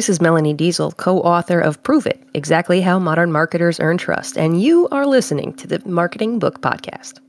This is Melanie Deziel, co author of Prove It Exactly How Modern Marketers Earn Trust, and you are listening to the Marketing Book Podcast.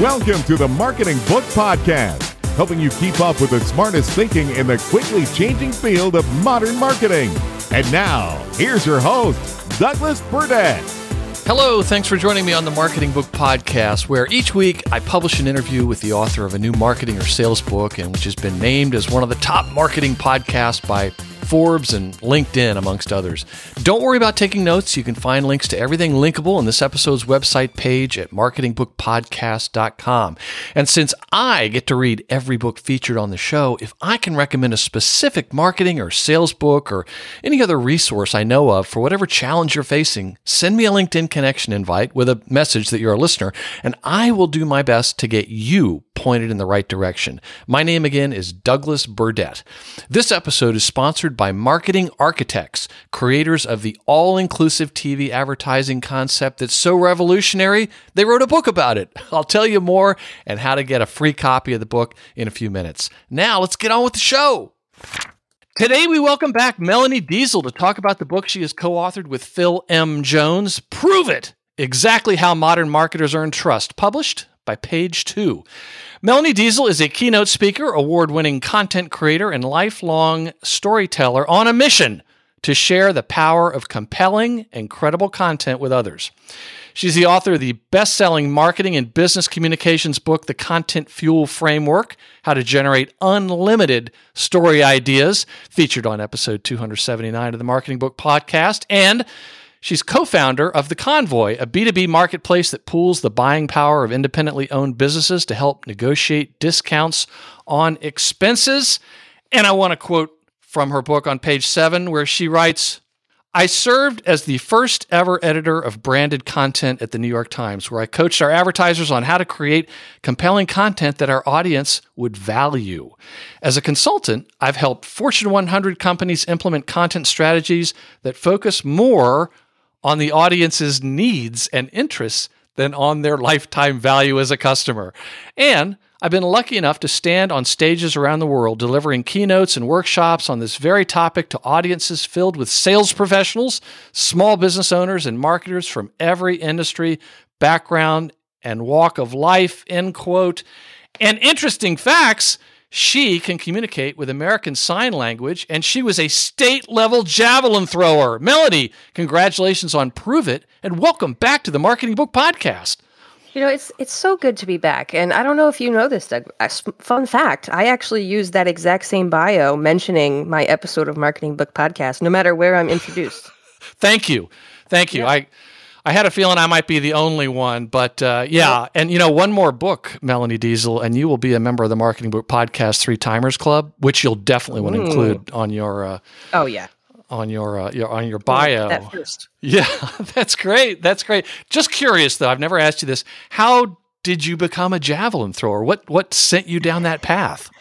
Welcome to the Marketing Book Podcast, helping you keep up with the smartest thinking in the quickly changing field of modern marketing. And now, here's your host, Douglas Burdett. Hello, thanks for joining me on the Marketing Book Podcast, where each week I publish an interview with the author of a new marketing or sales book, and which has been named as one of the top marketing podcasts by Forbes, and LinkedIn, amongst others. Don't worry about taking notes. You can find links to everything linkable in this episode's website page at marketingbookpodcast.com. And since I get to read every book featured on the show, if I can recommend a specific marketing or sales book or any other resource I know of for whatever challenge you're facing, send me a LinkedIn connection invite with a message that you're a listener, and I will do my best to get you pointed in the right direction. My name again is Douglas Burdett. This episode is sponsored by Marketing Architects, creators of the all inclusive TV advertising concept that's so revolutionary, they wrote a book about it. I'll tell you more and how to get a free copy of the book in a few minutes. Now, let's get on with the show. Today, we welcome back Melanie Deziel to talk about the book she has co authored with Phil M. Jones Prove It Exactly How Modern Marketers Earn Trust, published by Page Two. Melanie Deziel is a keynote speaker, award winning content creator, and lifelong storyteller on a mission to share the power of compelling and credible content with others. She's the author of the best selling marketing and business communications book, The Content Fuel Framework How to Generate Unlimited Story Ideas, featured on episode 279 of the Marketing Book Podcast, and She's co founder of The Convoy, a B2B marketplace that pools the buying power of independently owned businesses to help negotiate discounts on expenses. And I want to quote from her book on page seven, where she writes, I served as the first ever editor of branded content at the New York Times, where I coached our advertisers on how to create compelling content that our audience would value. As a consultant, I've helped Fortune 100 companies implement content strategies that focus more on the audience's needs and interests than on their lifetime value as a customer. And I've been lucky enough to stand on stages around the world delivering keynotes and workshops on this very topic to audiences filled with sales professionals, small business owners, and marketers from every industry, background, and walk of life. End quote. And interesting facts she can communicate with American Sign Language, and she was a state level javelin thrower. Melody, congratulations on Prove It, and welcome back to the Marketing Book Podcast. You know, it's it's so good to be back, and I don't know if you know this, Doug. Fun fact: I actually use that exact same bio mentioning my episode of Marketing Book Podcast, no matter where I'm introduced. Thank you, thank you. I I had a feeling I might be the only one, but uh, yeah. And you know, one more book, Melanie Deziel, and you will be a member of the Marketing Book Podcast Three Timers Club, which you'll definitely want to include on your. Uh, oh yeah. On your, uh, your on your bio. That first. Yeah, that's great. That's great. Just curious though, I've never asked you this. How did you become a javelin thrower? What what sent you down that path?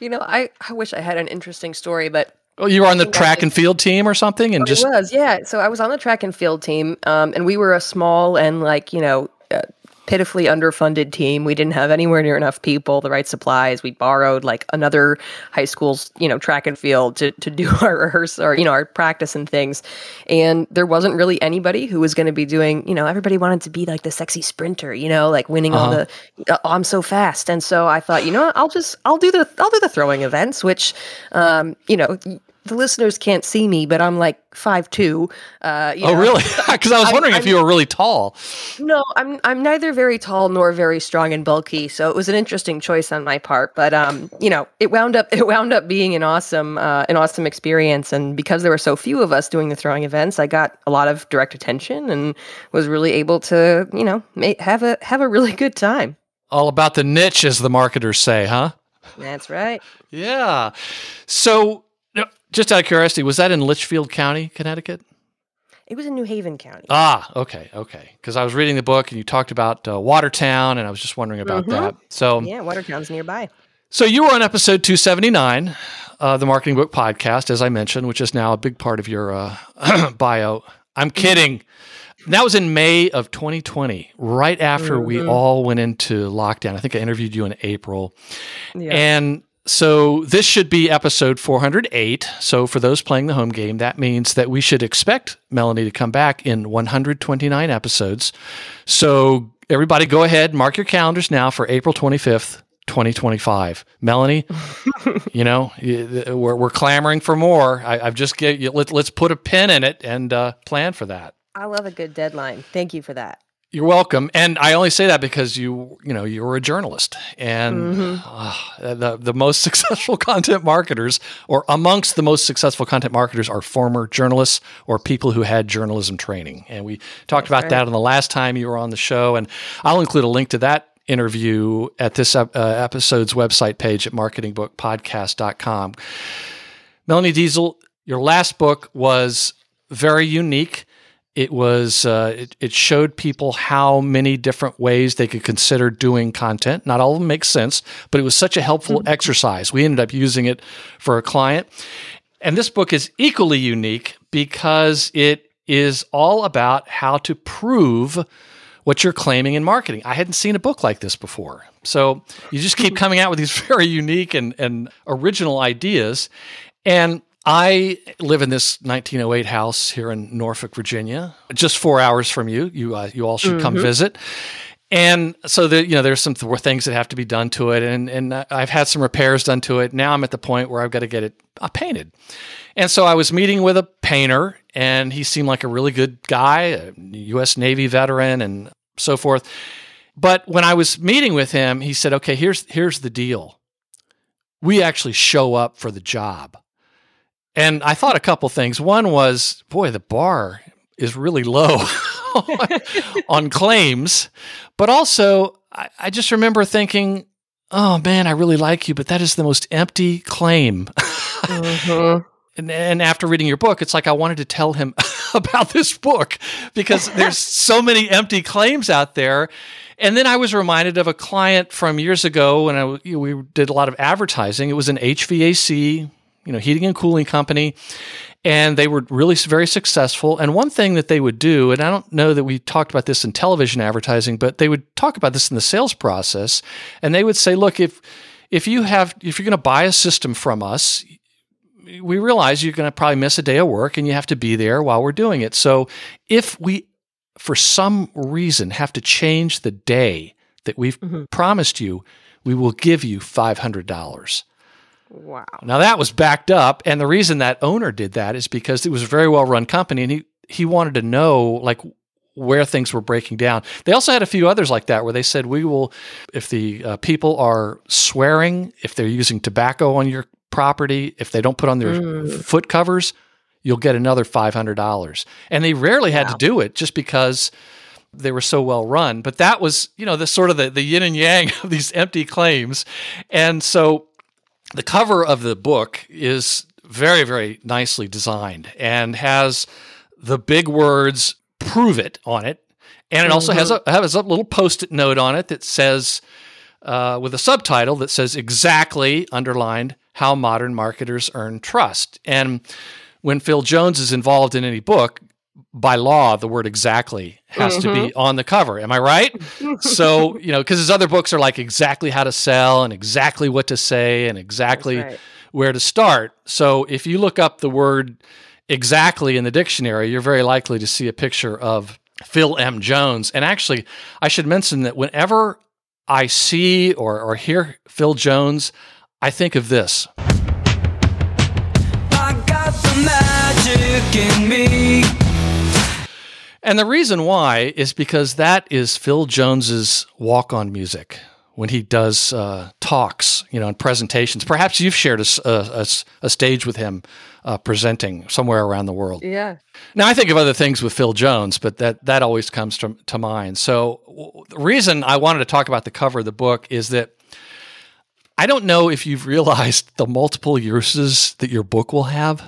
You know, I, I wish I had an interesting story, but Oh, you were on the track and field team or something, and oh, just was yeah. So I was on the track and field team, um, and we were a small and like you know uh, pitifully underfunded team. We didn't have anywhere near enough people, the right supplies. We borrowed like another high school's you know track and field to to do our rehearsal or you know our practice and things, and there wasn't really anybody who was going to be doing. You know, everybody wanted to be like the sexy sprinter, you know, like winning uh-huh. all the. Uh, oh, I'm so fast, and so I thought, you know, what, I'll just I'll do the I'll do the throwing events, which, um, you know the listeners can't see me, but I'm like five two. Uh, oh, know. really? Because I was wondering I'm, if you were really tall. No, I'm I'm neither very tall nor very strong and bulky. So it was an interesting choice on my part. But um, you know, it wound up it wound up being an awesome uh, an awesome experience. And because there were so few of us doing the throwing events, I got a lot of direct attention and was really able to you know make, have a have a really good time. All about the niche, as the marketers say, huh? That's right. yeah. So just out of curiosity, was that in Litchfield County, Connecticut? It was in New Haven County. Ah, okay, okay. Because I was reading the book and you talked about uh, Watertown, and I was just wondering about mm-hmm. that. So yeah, Watertown's nearby. So you were on episode 279, uh, the Marketing Book Podcast, as I mentioned, which is now a big part of your uh, bio. I'm kidding. That was in May of 2020, right after mm-hmm. we all went into lockdown. I think I interviewed you in April. Yeah. And so this should be episode 408. So for those playing the home game, that means that we should expect Melanie to come back in 129 episodes. So everybody go ahead, mark your calendars now for April 25th, 2025. Melanie, you know, we're, we're clamoring for more. I, have just get let, us put a pin in it and uh, plan for that. I love a good deadline. Thank you for that. You're welcome, and I only say that because you, you know, you're a journalist, and mm-hmm. uh, the the most successful content marketers, or amongst the most successful content marketers, are former journalists or people who had journalism training. And we talked That's about right. that on the last time you were on the show, and I'll include a link to that interview at this uh, episode's website page at marketingbookpodcast.com. Melanie Deziel, your last book was very unique it was uh, it, it, showed people how many different ways they could consider doing content. Not all of them make sense but it was such a helpful mm-hmm. exercise. We ended up using it for a client. And this book is equally unique because it is all about how to prove what you're claiming in marketing. I hadn't seen a book like this before. So you just keep coming out with these very unique and, and original ideas. And I live in this 1908 house here in Norfolk, Virginia, just four hours from you. You uh, you all should mm-hmm. come visit. And so the, you know there's some th- things that have to be done to it, and and I've had some repairs done to it. Now I'm at the point where I've got to get it uh, painted. And so I was meeting with a painter, and he seemed like a really good guy, a U.S. Navy veteran, and so forth. But when I was meeting with him, he said, "Okay, here's here's the deal. We actually show up for the job." And I thought a couple things. One was, boy, the bar is really low on claims. But also, I, I, just remember thinking, oh man, I really like you, but that is the most empty claim. Mm-hmm. and, and after reading your book, it's like I wanted to tell him about this book because there's so many empty claims out there. And then I was reminded of a client from years ago when I, we did a lot of advertising. It was an HVAC you know, heating and cooling company, and they were really very successful. And one thing that they would do, and I don't know that we talked about this in television advertising, but they would talk about this in the sales process, and they would say, "Look, if if you have if you're going to buy a system from us, we realize you're going to probably miss a day of work and you have to be there while we're doing it. So if we for some reason have to change the day that we've mm-hmm. promised you, we will give you $500. Wow. Now that was backed up, and the reason that owner did that is because it was a very well run company, and he he wanted to know like where things were breaking down. They also had a few others like that where they said we will if the uh, people are swearing, if they're using tobacco on your property, if they don't put on their mm. foot covers, you'll get another $500. And they rarely had wow. to do it just because they were so well run. But that was, you know, the sort of the, the yin and yang of these empty claims. And so the cover of the book is very, very nicely designed and has the big words prove it on it. And it also mm-hmm. has, a, has a little post it note on it that says, uh, with a subtitle that says exactly underlined how modern marketers earn trust. And when Phil Jones is involved in any book, by law, the word exactly has mm-hmm. to be mm-hmm. on the cover. Am I right? so, you know, because his other books are like exactly how to sell and exactly what to say and exactly right. where to start. So, if you look up the word exactly in the dictionary, you're very likely to see a picture of Phil M. Jones. And actually, I should mention that whenever I see or, or hear Phil Jones, I think of this. I got the magic in me. And the reason why is because that is Phil Jones's walk-on music when he does uh, talks, you know, and presentations. Perhaps you've shared a, a, a stage with him uh, presenting somewhere around the world. Yeah. Now I think of other things with Phil Jones, but that that always comes to, to mind. So w- the reason I wanted to talk about the cover of the book is that I don't know if you've realized the multiple uses that your book will have,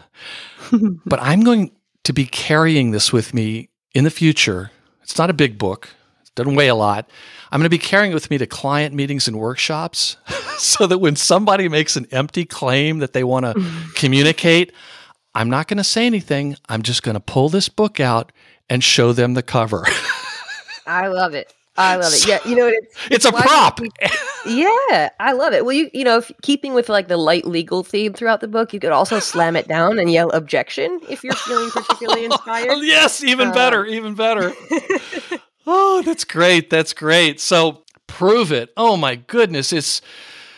but I'm going to be carrying this with me in the future, it's not a big book, it doesn't weigh a lot. I'm going to be carrying it with me to client meetings and workshops so that when somebody makes an empty claim that they want to mm. communicate, I'm not going to say anything. I'm just going to pull this book out and show them the cover. I love it. I love it. Yeah, you know it's it's, it's a prop. yeah, I love it. Well, you you know, if, keeping with like the light legal theme throughout the book, you could also slam it down and yell objection if you're feeling particularly inspired. yes, even uh, better, even better. oh, that's great. That's great. So prove it. Oh my goodness, it's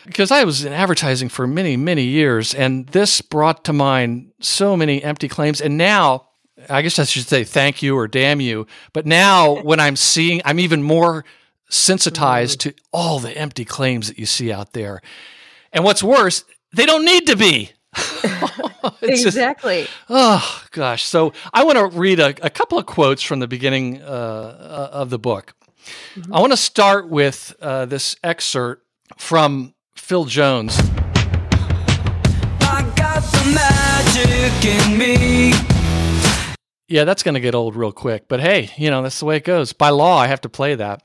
because I was in advertising for many, many years, and this brought to mind so many empty claims. And now I guess I should say thank you or damn you. But now when I'm seeing, I'm even more sensitized to all the empty claims that you see out there. And what's worse, they don't need to be. exactly. Just, oh gosh. So I want to read a, a, couple of quotes from the beginning uh, uh of the book. Mm-hmm. I want to start with uh, this excerpt from Phil Jones. Yeah, that's going to get old real quick. But hey, you know, that's the way it goes. By law, I have to play that.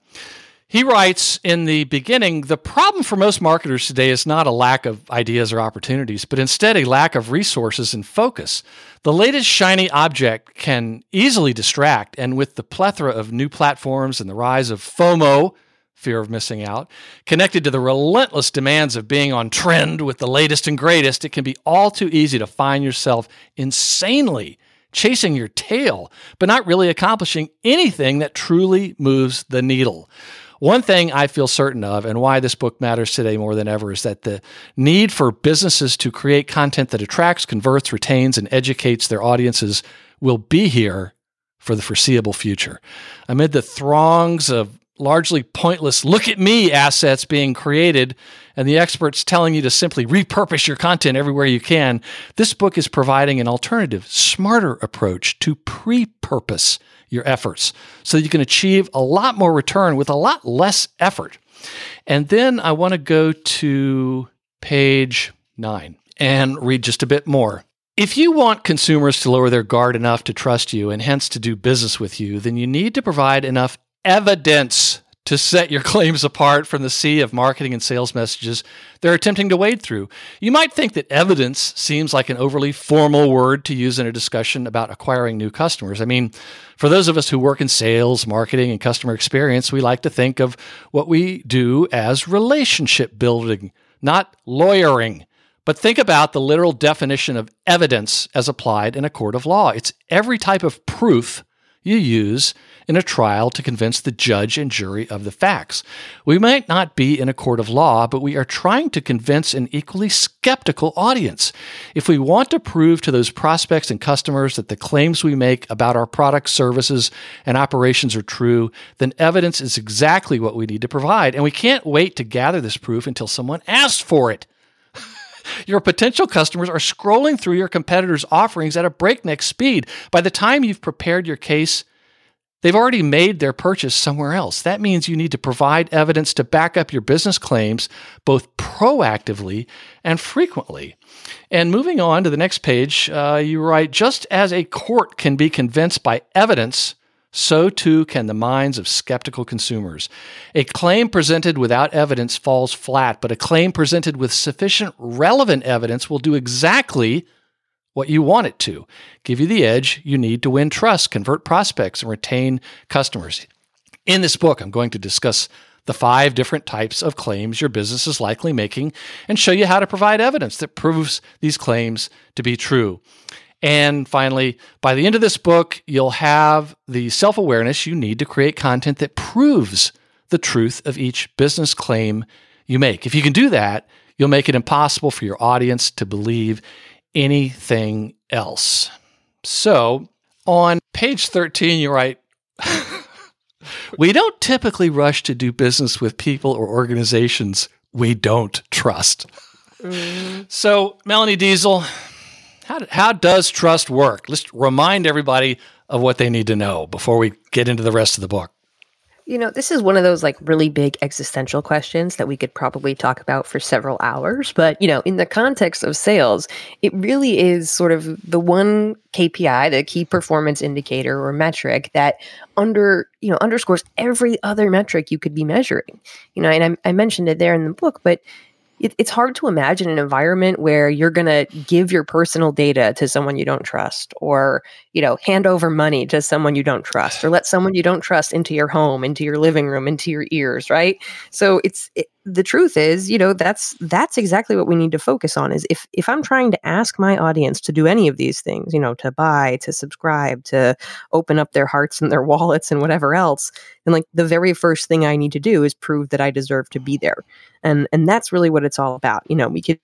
He writes in the beginning the problem for most marketers today is not a lack of ideas or opportunities, but instead a lack of resources and focus. The latest shiny object can easily distract, and with the plethora of new platforms and the rise of FOMO, fear of missing out, connected to the relentless demands of being on trend with the latest and greatest, it can be all too easy to find yourself insanely chasing your tail, but not really accomplishing anything that truly moves the needle. One thing I feel certain of, and why this book matters today more than ever, is that the need for businesses to create content that attracts, converts, retains, and educates their audiences will be here for the foreseeable future. Amid the throngs of largely pointless look at me assets being created and the experts telling you to simply repurpose your content everywhere you can, this book is providing an alternative, smarter approach to pre purpose your efforts so you can achieve a lot more return with a lot less effort. And then I want to go to page nine and read just a bit more. If you want consumers to lower their guard enough to trust you and hence to do business with you, then you need to provide enough evidence to set your claims apart from the sea of marketing and sales messages they're attempting to wade through. You might think that evidence seems like an overly formal word to use in a discussion about acquiring new customers. I mean, for those of us who work in sales, marketing, and customer experience, we like to think of what we do as relationship building, not lawyering. But think about the literal definition of evidence as applied in a court of law. It's every type of proof you use in a trial to convince the judge and jury of the facts. We might not be in a court of law, but we are trying to convince an equally skeptical audience. If we want to prove to those prospects and customers that the claims we make about our products, services, and operations are true, then evidence is exactly what we need to provide. And we can't wait to gather this proof until someone asks for it. Your potential customers are scrolling through your competitors' offerings at a breakneck speed. By the time you've prepared your case, they've already made their purchase somewhere else. That means you need to provide evidence to back up your business claims both proactively and frequently. And moving on to the next page, uh, you write just as a court can be convinced by evidence so too can the minds of skeptical consumers. A claim presented without evidence falls flat, but a claim presented with sufficient relevant evidence will do exactly what you want it to give you the edge you need to win trust, convert prospects, and retain customers. In this book, I'm going to discuss the five different types of claims your business is likely making and show you how to provide evidence that proves these claims to be true. And finally, by the end of this book, you'll have the self awareness you need to create content that proves the truth of each business claim you make. If you can do that, you'll make it impossible for your audience to believe anything else. So on page 13, you write, We don't typically rush to do business with people or organizations we don't trust. Mm. So, Melanie Deziel, how, how does trust work? Let's remind everybody of what they need to know before we get into the rest of the book. You know, this is one of those like really big existential questions that we could probably talk about for several hours. But, you know, in the context of sales, it really is sort of the one KPI, the key performance indicator or metric that under, you know, underscores every other metric you could be measuring. You know, and I, I mentioned it there in the book, but it, it's hard to imagine an environment where you're going to give your personal data to someone you don't trust or you know hand over money to someone you don't trust or let someone you don't trust into your home into your living room into your ears right? So it's it, the truth is you know that's that's exactly what we need to focus on is if if i'm trying to ask my audience to do any of these things you know to buy to subscribe to open up their hearts and their wallets and whatever else then like the very first thing i need to do is prove that i deserve to be there. And and that's really what it's all about. You know we could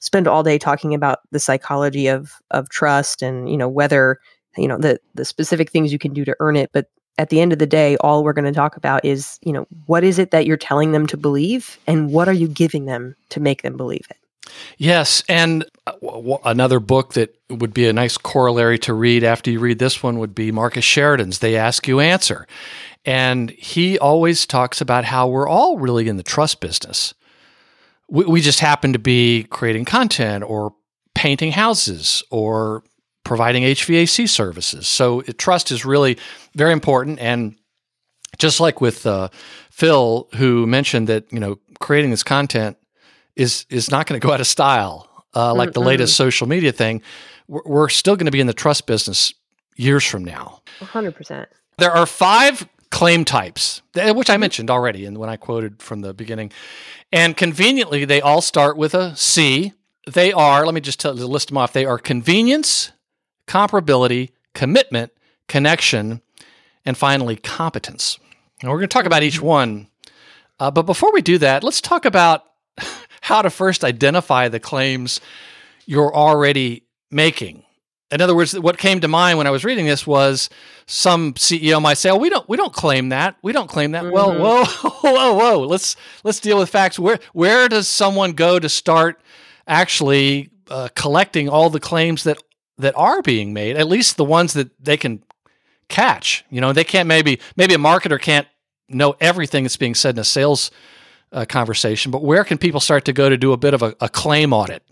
spend all day talking about the psychology of of trust and you know whether you know the the specific things you can do to earn it but at the end of the day, all we're going to talk about is, you know, what is it that you're telling them to believe and what are you giving them to make them believe it? Yes. And uh, another book that would be a nice corollary to read after you read this one would be Marcus Sheridan's They Ask You Answer. And he always talks about how we're all really in the trust business. We, we just happen to be creating content or painting houses or providing HVAC services. So it, trust is really very important. And just like with uh, Phil, who mentioned that you know creating this content is is not going to go out of style, uh, like mm the latest social media thing. We're, we're still going to be in the trust business years from now. hundred percent. There are five claim types, which I mentioned already, and when I quoted from the beginning, and conveniently they all start with a C. They are. Let me just tell, list them off. They are convenience, comparability, commitment, connection, and finally, competence. And we're going to talk about each one. Uh, but before we do that, let's talk about how to first identify the claims you're already making. In other words, what came to mind when I was reading this was some CEO might say, "Oh, we don't we don't claim that. We don't claim that." Mm-hmm. Well, whoa, whoa, whoa. Let's let's deal with facts. Where where does someone go to start actually uh, collecting all the claims that that are being made, at least the ones that they can catch. You know, they can't maybe maybe a marketer can't know everything that's being said in a sales uh, conversation, but where can people start to go to do a bit of a, a claim audit?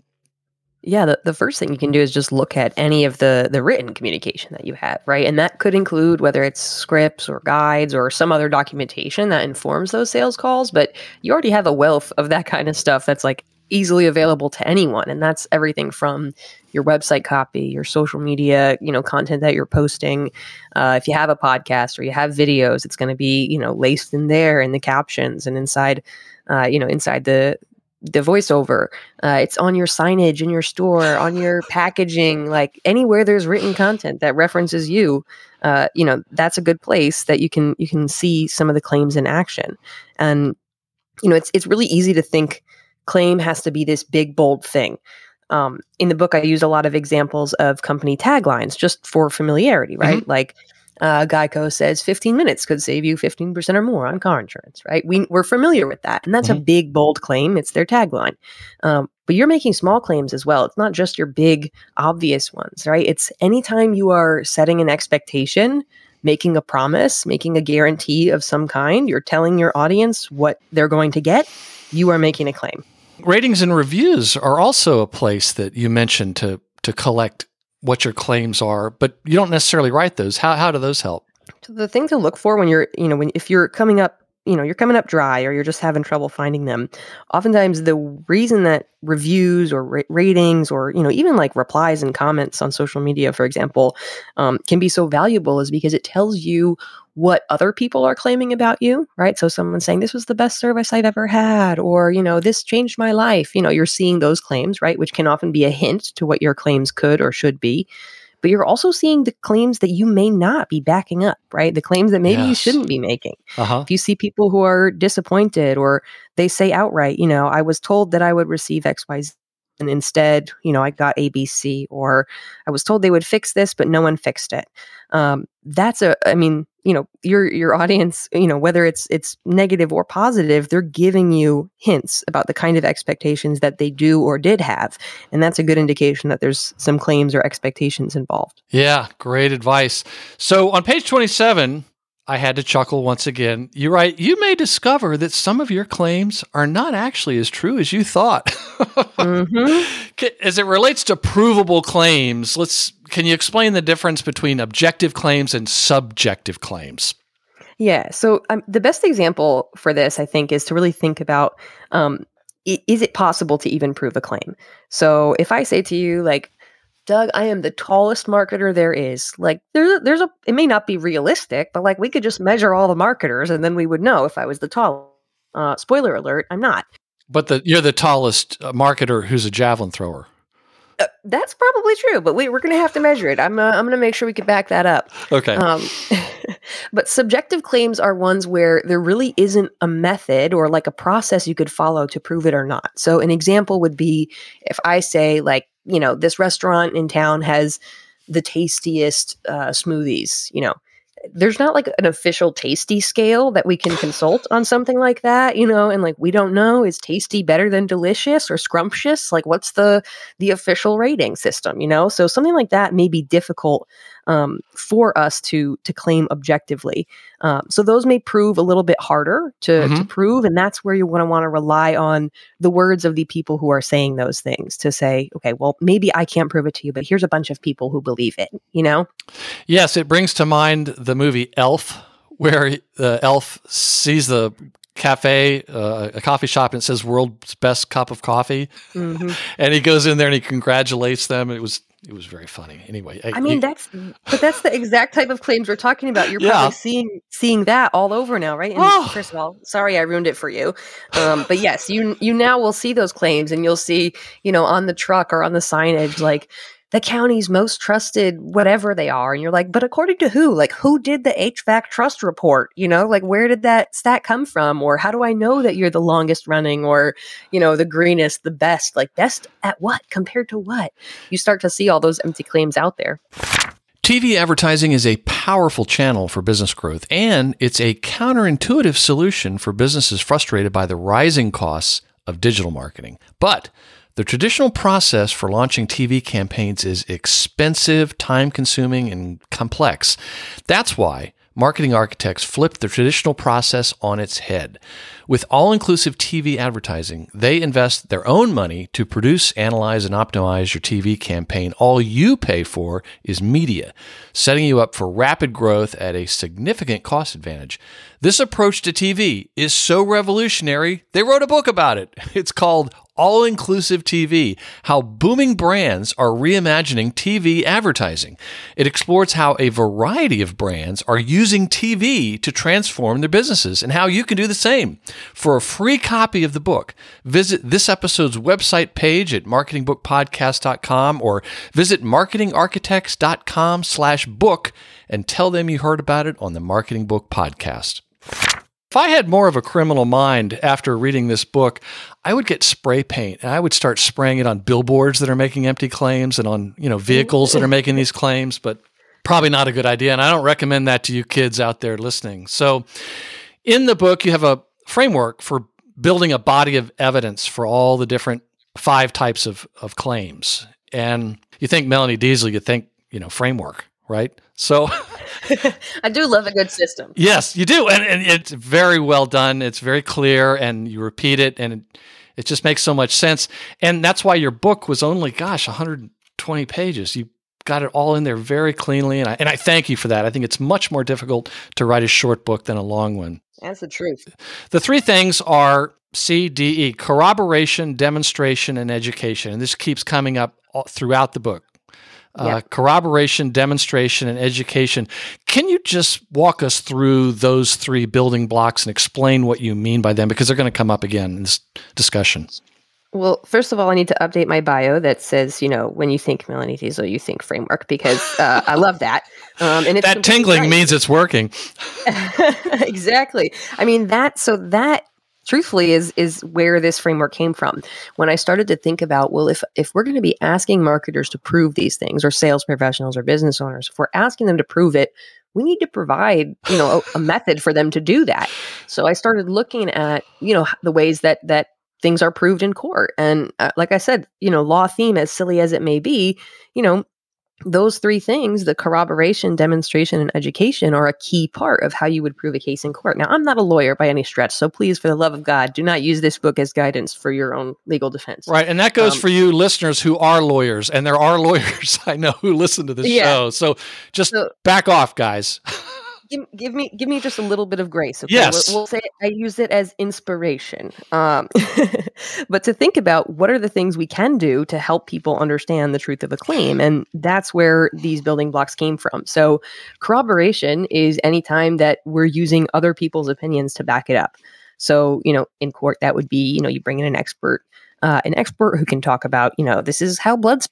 Yeah, the, the first thing you can do is just look at any of the the written communication that you have, right? And that could include whether it's scripts or guides or some other documentation that informs those sales calls, but you already have a wealth of that kind of stuff that's like easily available to anyone and that's everything from your website copy your social media you know content that you're posting. Uh, if you have a podcast or you have videos it's going to be you know laced in there in the captions and inside uh, you know inside the the voiceover. Uh, it's on your signage in your store on your packaging like anywhere there's written content that references you uh, you know that's a good place that you can you can see some of the claims in action. And you know it's it's really easy to think claim has to be this big, bold thing. Um, in the book, I use a lot of examples of company taglines just for familiarity, right? Mm-hmm. Like uh, Geico says 15 minutes could save you 15% or more on car insurance, right? We, we're familiar with that. And that's mm-hmm. a big, bold claim. It's their tagline. Um, but you're making small claims as well. It's not just your big, obvious ones, right? It's anytime you are setting an expectation, making a promise, making a guarantee of some kind, you're telling your audience what they're going to get, you are making a claim. Ratings and reviews are also a place that you mentioned to to collect what your claims are, but you don't necessarily write those. How how do those help? So the thing to look for when you're, you know, when if you're coming up you know you're coming up dry or you're just having trouble finding them oftentimes the reason that reviews or ra- ratings or you know even like replies and comments on social media for example um, can be so valuable is because it tells you what other people are claiming about you right so someone's saying this was the best service i've ever had or you know this changed my life you know you're seeing those claims right which can often be a hint to what your claims could or should be but you're also seeing the claims that you may not be backing up, right? The claims that maybe yes. you shouldn't be making. Uh-huh. If you see people who are disappointed or they say outright, you know, I was told that I would receive XYZ and instead, you know, I got ABC, or I was told they would fix this, but no one fixed it. Um, that's a, I mean, you know, your your audience, you know, whether it's it's negative or positive, they're giving you hints about the kind of expectations that they do or did have, and that's a good indication that there's some claims or expectations involved. Yeah, great advice. So on page twenty seven, I had to chuckle once again. You write, you may discover that some of your claims are not actually as true as you thought. mm-hmm. As it relates to provable claims, let's can you explain the difference between objective claims and subjective claims? Yeah. So um, the best example for this, I think, is to really think about um, is it possible to even prove a claim? So if I say to you, like, Doug, I am the tallest marketer there is. Like there's a, there's a it may not be realistic, but like we could just measure all the marketers and then we would know if I was the tallest. Uh, spoiler alert, I'm not. But the you're the tallest uh, marketer who's a javelin thrower. Uh, that's probably true, but we, we're going to have to measure it. I'm uh, I'm going to make sure we can back that up. Okay. Um, but subjective claims are ones where there really isn't a method or like a process you could follow to prove it or not. So an example would be if I say like you know, this restaurant in town has the tastiest uh, smoothies, you know. There's not like an official tasty scale that we can consult on something like that, you know, and like we don't know is tasty better than delicious or scrumptious? Like what's the the official rating system, you know? So something like that may be difficult um, for us to to claim objectively. Um, so those may prove a little bit harder to, mm-hmm. to prove, and that's where you want to want to rely on the words of the people who are saying those things to say, okay, well, maybe I can't prove it to you, but here's a bunch of people who believe it. You know? Yes, it brings to mind the movie Elf, where the elf sees the cafe, uh, a coffee shop, and it says "World's Best Cup of Coffee," mm-hmm. and he goes in there and he congratulates them. It was it was very funny. Anyway, I, I mean that's but that's the exact type of claims we're talking about. You're yeah. probably seeing seeing that all over now, right? And oh. first of all, sorry I ruined it for you, um, but yes, you you now will see those claims, and you'll see you know on the truck or on the signage like the county's most trusted whatever they are and you're like but according to who? Like who did the hvac trust report? You know like where did that stat come from? Or how do i know that you're the longest running or you know the greenest the best? Like best at what? Compared to what? You start to see all those empty claims out there. TV advertising is a powerful channel for business growth, and it's a counterintuitive solution for businesses frustrated by the rising costs of digital marketing. But the traditional process for launching TV campaigns is expensive, time consuming, and complex. That's why marketing architects flipped the traditional process on its head. With all inclusive TV advertising, they invest their own money to produce, analyze, and optimize your TV campaign. All you pay for is media, setting you up for rapid growth at a significant cost advantage. This approach to TV is so revolutionary, they wrote a book about it. It's called all inclusive TV How Booming Brands Are Reimagining TV Advertising. It explores how a variety of brands are using TV to transform their businesses and how you can do the same. For a free copy of the book, visit this episode's website page at marketingbookpodcast.com or visit marketingarchitects.com slash book and tell them you heard about it on the Marketing Book Podcast. If I had more of a criminal mind after reading this book, I would get spray paint and I would start spraying it on billboards that are making empty claims and on, you know, vehicles that are mm-hmm. making these claims, but probably not a good idea. And I don't recommend that to you kids out there listening. So in the book, you have a framework for building a body of evidence for all the different five types of, of claims. And you think Melanie Deziel, you think, you know, framework, right? So I do love a good system. Yes, you do. And, and, it's very well done. It's very clear and you repeat it and it, it just makes so much sense. And that's why your book was only, gosh, 120 pages. You got it all in there very cleanly. And I, and I thank you for that. I think it's much more difficult to write a short book than a long one. That's the truth. The three things are CDE corroboration, demonstration, and education. And this keeps coming up throughout the book uh, corroboration, demonstration, and education. Can you just walk us through those three building blocks and explain what you mean by them? Because they're going to come up again in this discussion. Well, first of all, I need to update my bio that says, you know, when you think Melanie Deziel, you think framework because uh, I love that. Um, and that tingling right. means it's working. exactly. I mean that. So that truthfully is is where this framework came from when i started to think about well if if we're going to be asking marketers to prove these things or sales professionals or business owners if we're asking them to prove it we need to provide you know a, a method for them to do that so i started looking at you know the ways that that things are proved in court. And uh, like i said you know law theme as silly as it may be you know those three things the corroboration demonstration and education are a key part of how you would prove a case in court. Now i'm not a lawyer by any stretch so please for the love of god do not use this book as guidance for your own legal defense. Right and that goes um, for you listeners who are lawyers and there are lawyers i know who listen to this yeah. show. So just so, back off guys give, give, me give me just a little bit of grace. Okay? Yes, we'll, we'll, say I use it as inspiration. Um, but to think about what are the things we can do to help people understand the truth of a claim, and that's where these building blocks came from. So corroboration is any time that we're using other people's opinions to back it up. So you know, in court, that would be you know you bring in an expert. Uh, an expert who can talk about, you know, this is how blood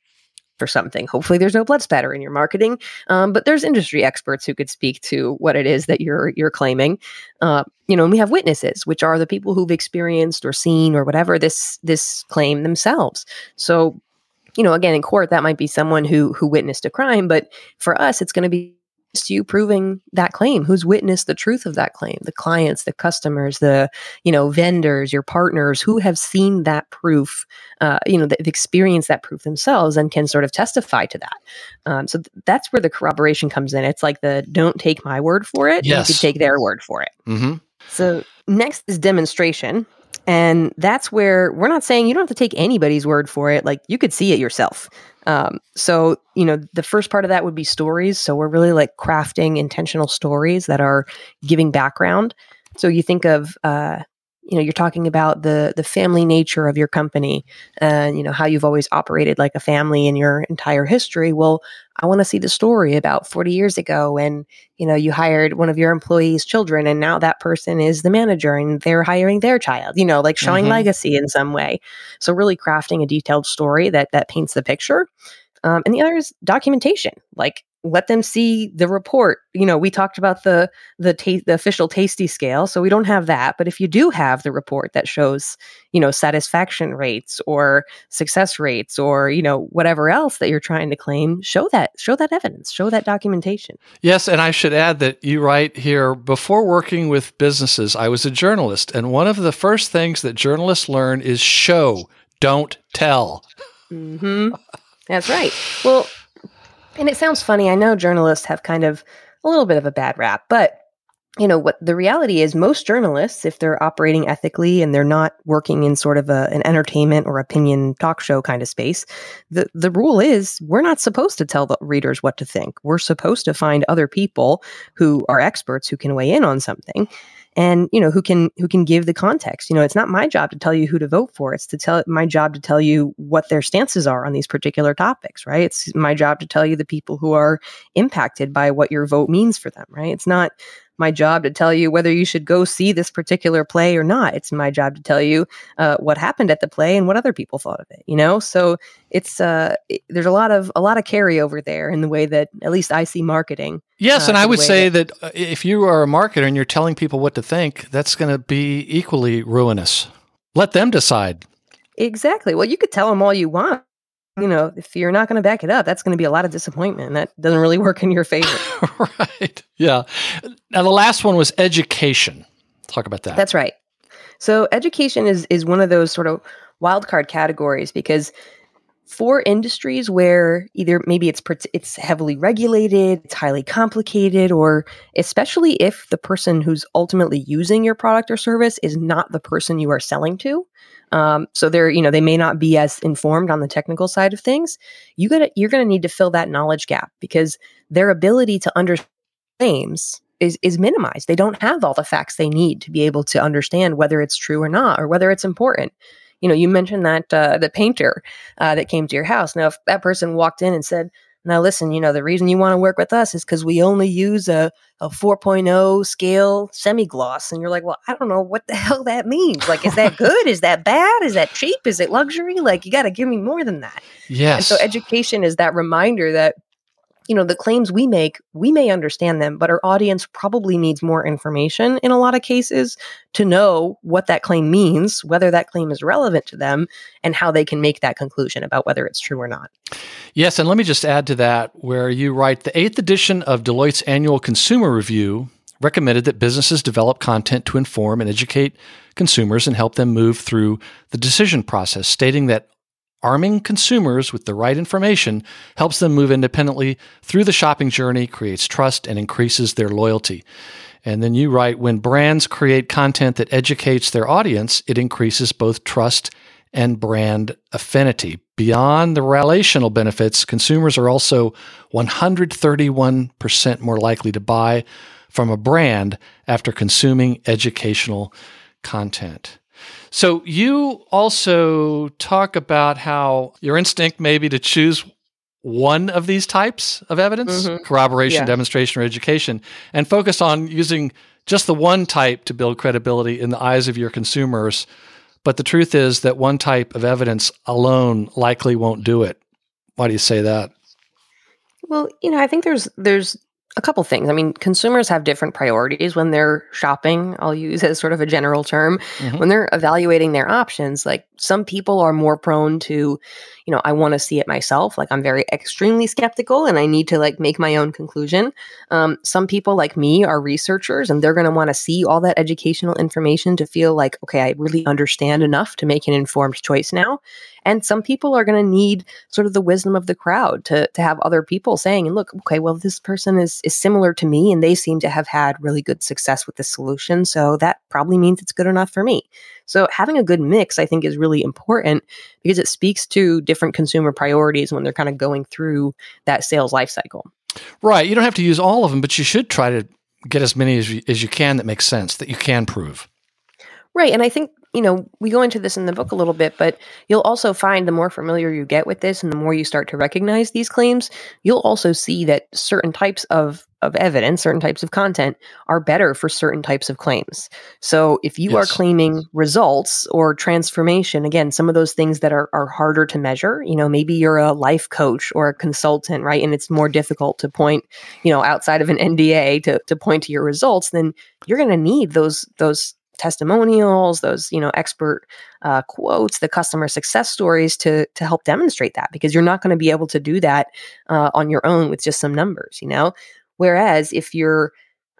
for something. Hopefully, there's no blood spatter in your marketing, um, but there's industry experts who could speak to what it is that you're you're claiming. Uh, you know, and we have witnesses, which are the people who've experienced or seen or whatever this this claim themselves. So, you know, again, in court, that might be someone who who witnessed a crime, but for us, it's going to be you proving that claim who's witnessed the truth of that claim the clients the customers the you know vendors your partners who have seen that proof uh, you know they've experienced that proof themselves and can sort of testify to that. Um, so th- that's where the corroboration comes in. It's like the don't take my word for it. Yes. you could take their word for it. Mm-hmm. so next is demonstration and that's where we're not saying you don't have to take anybody's word for it like you could see it yourself um, so, you know, the first part of that would be stories. So we're really like crafting intentional stories that are giving background. So you think of, uh, you know, you're talking about the the family nature of your company, and you know how you've always operated like a family in your entire history. Well, I want to see the story about 40 years ago, and you know, you hired one of your employees' children, and now that person is the manager, and they're hiring their child. You know, like showing mm-hmm. legacy in some way. So, really crafting a detailed story that that paints the picture. Um, and the other is documentation, like let them see the report. You know, we talked about the the ta- the official tasty scale, so we don't have that. But if you do have the report that shows, you know, satisfaction rates or success rates or you know whatever else that you're trying to claim, show that show that evidence, show that documentation. Yes, and I should add that you write here before working with businesses, I was a journalist, and one of the first things that journalists learn is show, don't tell. Hmm. That's right. Well, and it sounds funny. I know journalists have kind of a little bit of a bad rap, but you know what the reality is most journalists if they're operating ethically and they're not working in sort of a, an entertainment or opinion talk show kind of space the the rule is we're not supposed to tell the readers what to think we're supposed to find other people who are experts who can weigh in on something and you know who can who can give the context. You know it's not my job to tell you who to vote for. It's to tell my job to tell you what their stances are on these particular topics right? It's my job to tell you the people who are impacted by what your vote means for them right? It's not my job to tell you whether you should go see this particular play or not. It's my job to tell you uh, what happened at the play and what other people thought of it. You know, so it's uh, it, there's a lot of a lot of carryover there in the way that at least I see marketing. Yes, uh, and I would say that, that uh, if you are a marketer and you're telling people what to think, that's going to be equally ruinous. Let them decide. Exactly. Well, you could tell them all you want, you know, if you're not going to back it up, that's going to be a lot of disappointment. And that doesn't really work in your favor. right. Yeah. Now, the last one was education. Talk about that. That's right. So, education is is one of those sort of wildcard categories because for industries where either maybe it's it's heavily regulated, it's highly complicated, or especially if the person who's ultimately using your product or service is not the person you are selling to, um, so they're, you know, they may not be as informed on the technical side of things. You got you're going to need to fill that knowledge gap because their ability to understand claims is is minimized. They don't have all the facts they need to be able to understand whether it's true or not, or whether it's important. You know, you mentioned that uh, the painter uh, that came to your house. Now, if that person walked in and said, now, listen, you know, the reason you want to work with us is because we only use a, a 4.0 scale semi gloss. And you're like, well, I don't know what the hell that means. Like, is that good? is that bad? Is that cheap? Is it luxury? Like, you got to give me more than that. Yes. And so, education is that reminder that you know the claims we make we may understand them but our audience probably needs more information in a lot of cases to know what that claim means whether that claim is relevant to them and how they can make that conclusion about whether it's true or not. Yes and let me just add to that where you write the eighth edition of deloitte's annual consumer review recommended that businesses develop content to inform and educate consumers and help them move through the decision process stating that Arming consumers with the right information helps them move independently through the shopping journey, creates trust, and increases their loyalty. And then you write when brands create content that educates their audience, it increases both trust and brand affinity. Beyond the relational benefits, consumers are also 131% more likely to buy from a brand after consuming educational content. So you also talk about how your instinct may be to choose one of these types of evidence mm-hmm. corroboration, yeah. demonstration, or education and focus on using just the one type to build credibility in the eyes of your consumers. But the truth is that one type of evidence alone likely won't do it. Why do you say that? Well, you know, I think there's there's a couple things. I mean, consumers have different priorities when they're shopping. I'll use as sort of a general term. Mm-hmm. When they're evaluating their options, like some people are more prone to, you know, I want to see it myself. Like I'm very extremely skeptical and I need to like make my own conclusion. Um, some people like me are researchers and they're going to want to see all that educational information to feel like, okay, I really understand enough to make an informed choice now. And some people are going to need sort of the wisdom of the crowd to, to have other people saying, and look, okay, well, this person is, is similar to me and they seem to have had really good success with the solution. So that probably means it's good enough for me. So having a good mix, I think, is really important because it speaks to different consumer priorities when they're kind of going through that sales life cycle. Right. You don't have to use all of them, but you should try to get as many as you, as you can that make sense, that you can prove. Right. And I think you know, we go into this in the book a little bit, but you'll also find the more familiar you get with this and the more you start to recognize these claims, you'll also see that certain types of, of evidence, certain types of content are better for certain types of claims. So if you yes. are claiming results or transformation, again, some of those things that are, are harder to measure, you know, maybe you're a life coach or a consultant, right? And it's more difficult to point, you know, outside of an NDA to, to point to your results, then you're going to need those, those testimonials, those you know expert uh, quotes, the customer success stories to to help demonstrate that because you're not going to be able to do that uh, on your own with just some numbers, you know. Whereas if you're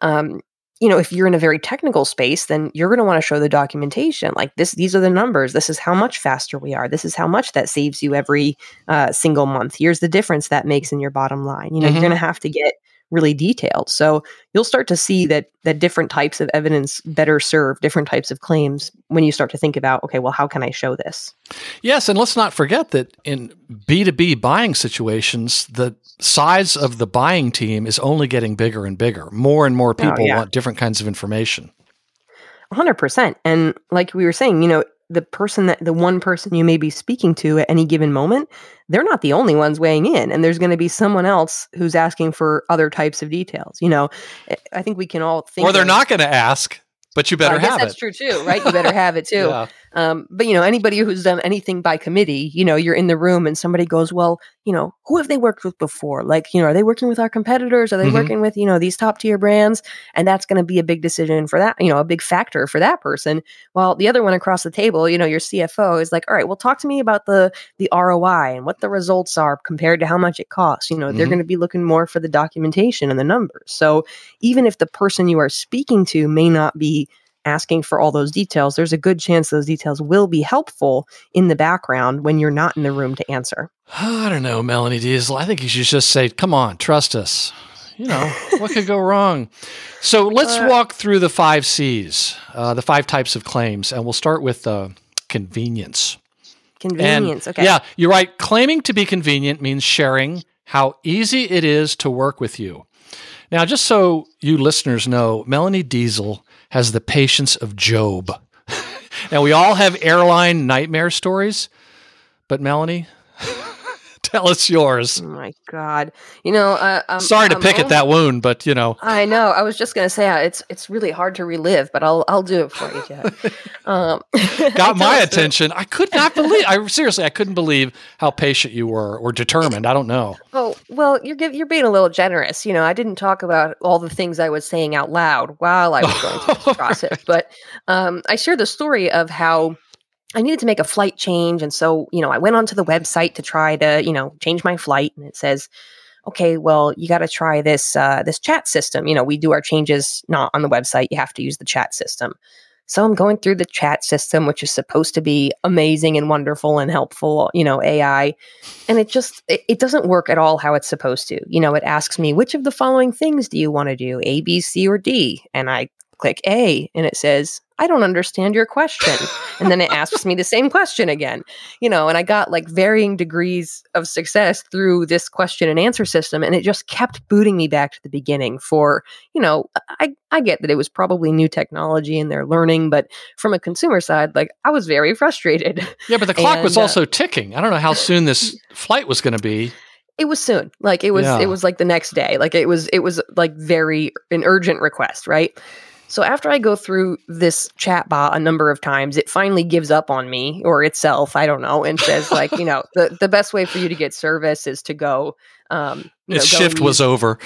um, you know, if you're in a very technical space, then you're going to want to show the documentation. Like this, these are the numbers. This is how much faster we are. This is how much that saves you every uh, single month. Here's the difference that makes in your bottom line. You know, mm-hmm. you're going to have to get really detailed. So you'll start to see that that different types of evidence better serve different types of claims when you start to think about, okay, well, how can I show this? Yes, and let's not forget that in B2B buying situations, the size of the buying team is only getting bigger and bigger. More and more oh, people oh, yeah. want different kinds of information. 100%. And like we were saying, you know, the person that the one person you may be speaking to at any given moment, they're not the only ones weighing in. And there's going to be someone else who's asking for other types of details. You know, eh, I think we can all think. Or they're of, not going to ask. But you better well, have that's it. That's true too, right? You better have it too. yeah. Um, but you know, anybody who's done anything by committee, you know, you're in the room and somebody goes, "Well, you know, who have they worked with before? Like, you know, are they working with our competitors? Are they mm-hmm. working with you know these top tier brands?" And that's going to be a big decision for that, you know, a big factor for that person. While the other one across the table, you know, your CFO is like, "All right, well, talk to me about the the ROI and what the results are compared to how much it costs." You know, mm-hmm. they're going to be looking more for the documentation and the numbers. So even if the person you are speaking to may not be asking for all those details, there's a good chance those details will be helpful in the background when you're not in the room to answer. I don't know, Melanie Deziel. I think you should just say, come on, trust us. You know, what could go wrong? So let's uh, walk through the five C's, uh, the five types of claims, and we'll start with uh, convenience. Convenience, and, okay. Yeah, you're right. Claiming to be convenient means sharing how easy it is to work with you. Now, just so you listeners know, Melanie Deziel has the patience of Job. now, we all have airline nightmare stories, but Melanie, Tell us yours. Oh my God, you know. Uh, I'm, Sorry to I'm pick at that wound, but you know. I know. I was just gonna say uh, it's it's really hard to relive, but I'll I'll do it for you, Jack. um, Got my attention. I could not believe. I seriously, I couldn't believe how patient you were or determined. I don't know. Oh well, you're you're being a little generous. You know, I didn't talk about all the things I was saying out loud while I was going through this process, but um, I share the story of how I needed to make a flight change. And so, you know, I went onto the website to try to, you know, change my flight. And it says, okay, well, you got to try this, uh, this chat system. You know, we do our changes not on the website. You have to use the chat system. So I'm going through the chat system, which is supposed to be amazing and wonderful and helpful, you know, AI. And it just, it, it doesn't work at all how it's supposed to. You know, it asks me, which of the following things do you want to do? A, B, C, or D? And I click A and it says, I don't understand your question. and then it asks me the same question again, you know, and I got like varying degrees of success through this question and answer system. And it just kept booting me back to the beginning for, you know, I, I get that it was probably new technology and they're learning, but from a consumer side, like I was very frustrated. Yeah, but the clock and, was uh, also ticking. I don't know how soon this flight was going to be it was soon like it was yeah. it was like the next day like it was it was like very an urgent request right so after I go through this chat bot a number of times, it finally gives up on me or itself, I don't know, and says like, you know, the, the best way for you to get service is to go um its shift was over.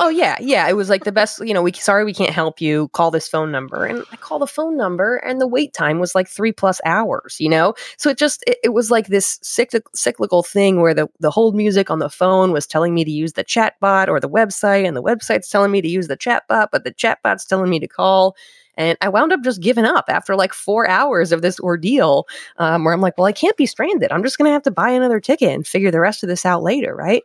Oh yeah, yeah. It was like the best. You know, we sorry we can't help you. Call this phone number, and I call the phone number, and the wait time was like three plus hours. You know, so it just it, it was like this cyclical thing where the the hold music on the phone was telling me to use the chat bot or the website, and the website's telling me to use the chat bot, but the chat bot's telling me to call. And I wound up just giving up after like four hours of this ordeal um, where I'm like, well, I can't be stranded. I'm just going to have to buy another ticket and figure the rest of this out later. Right.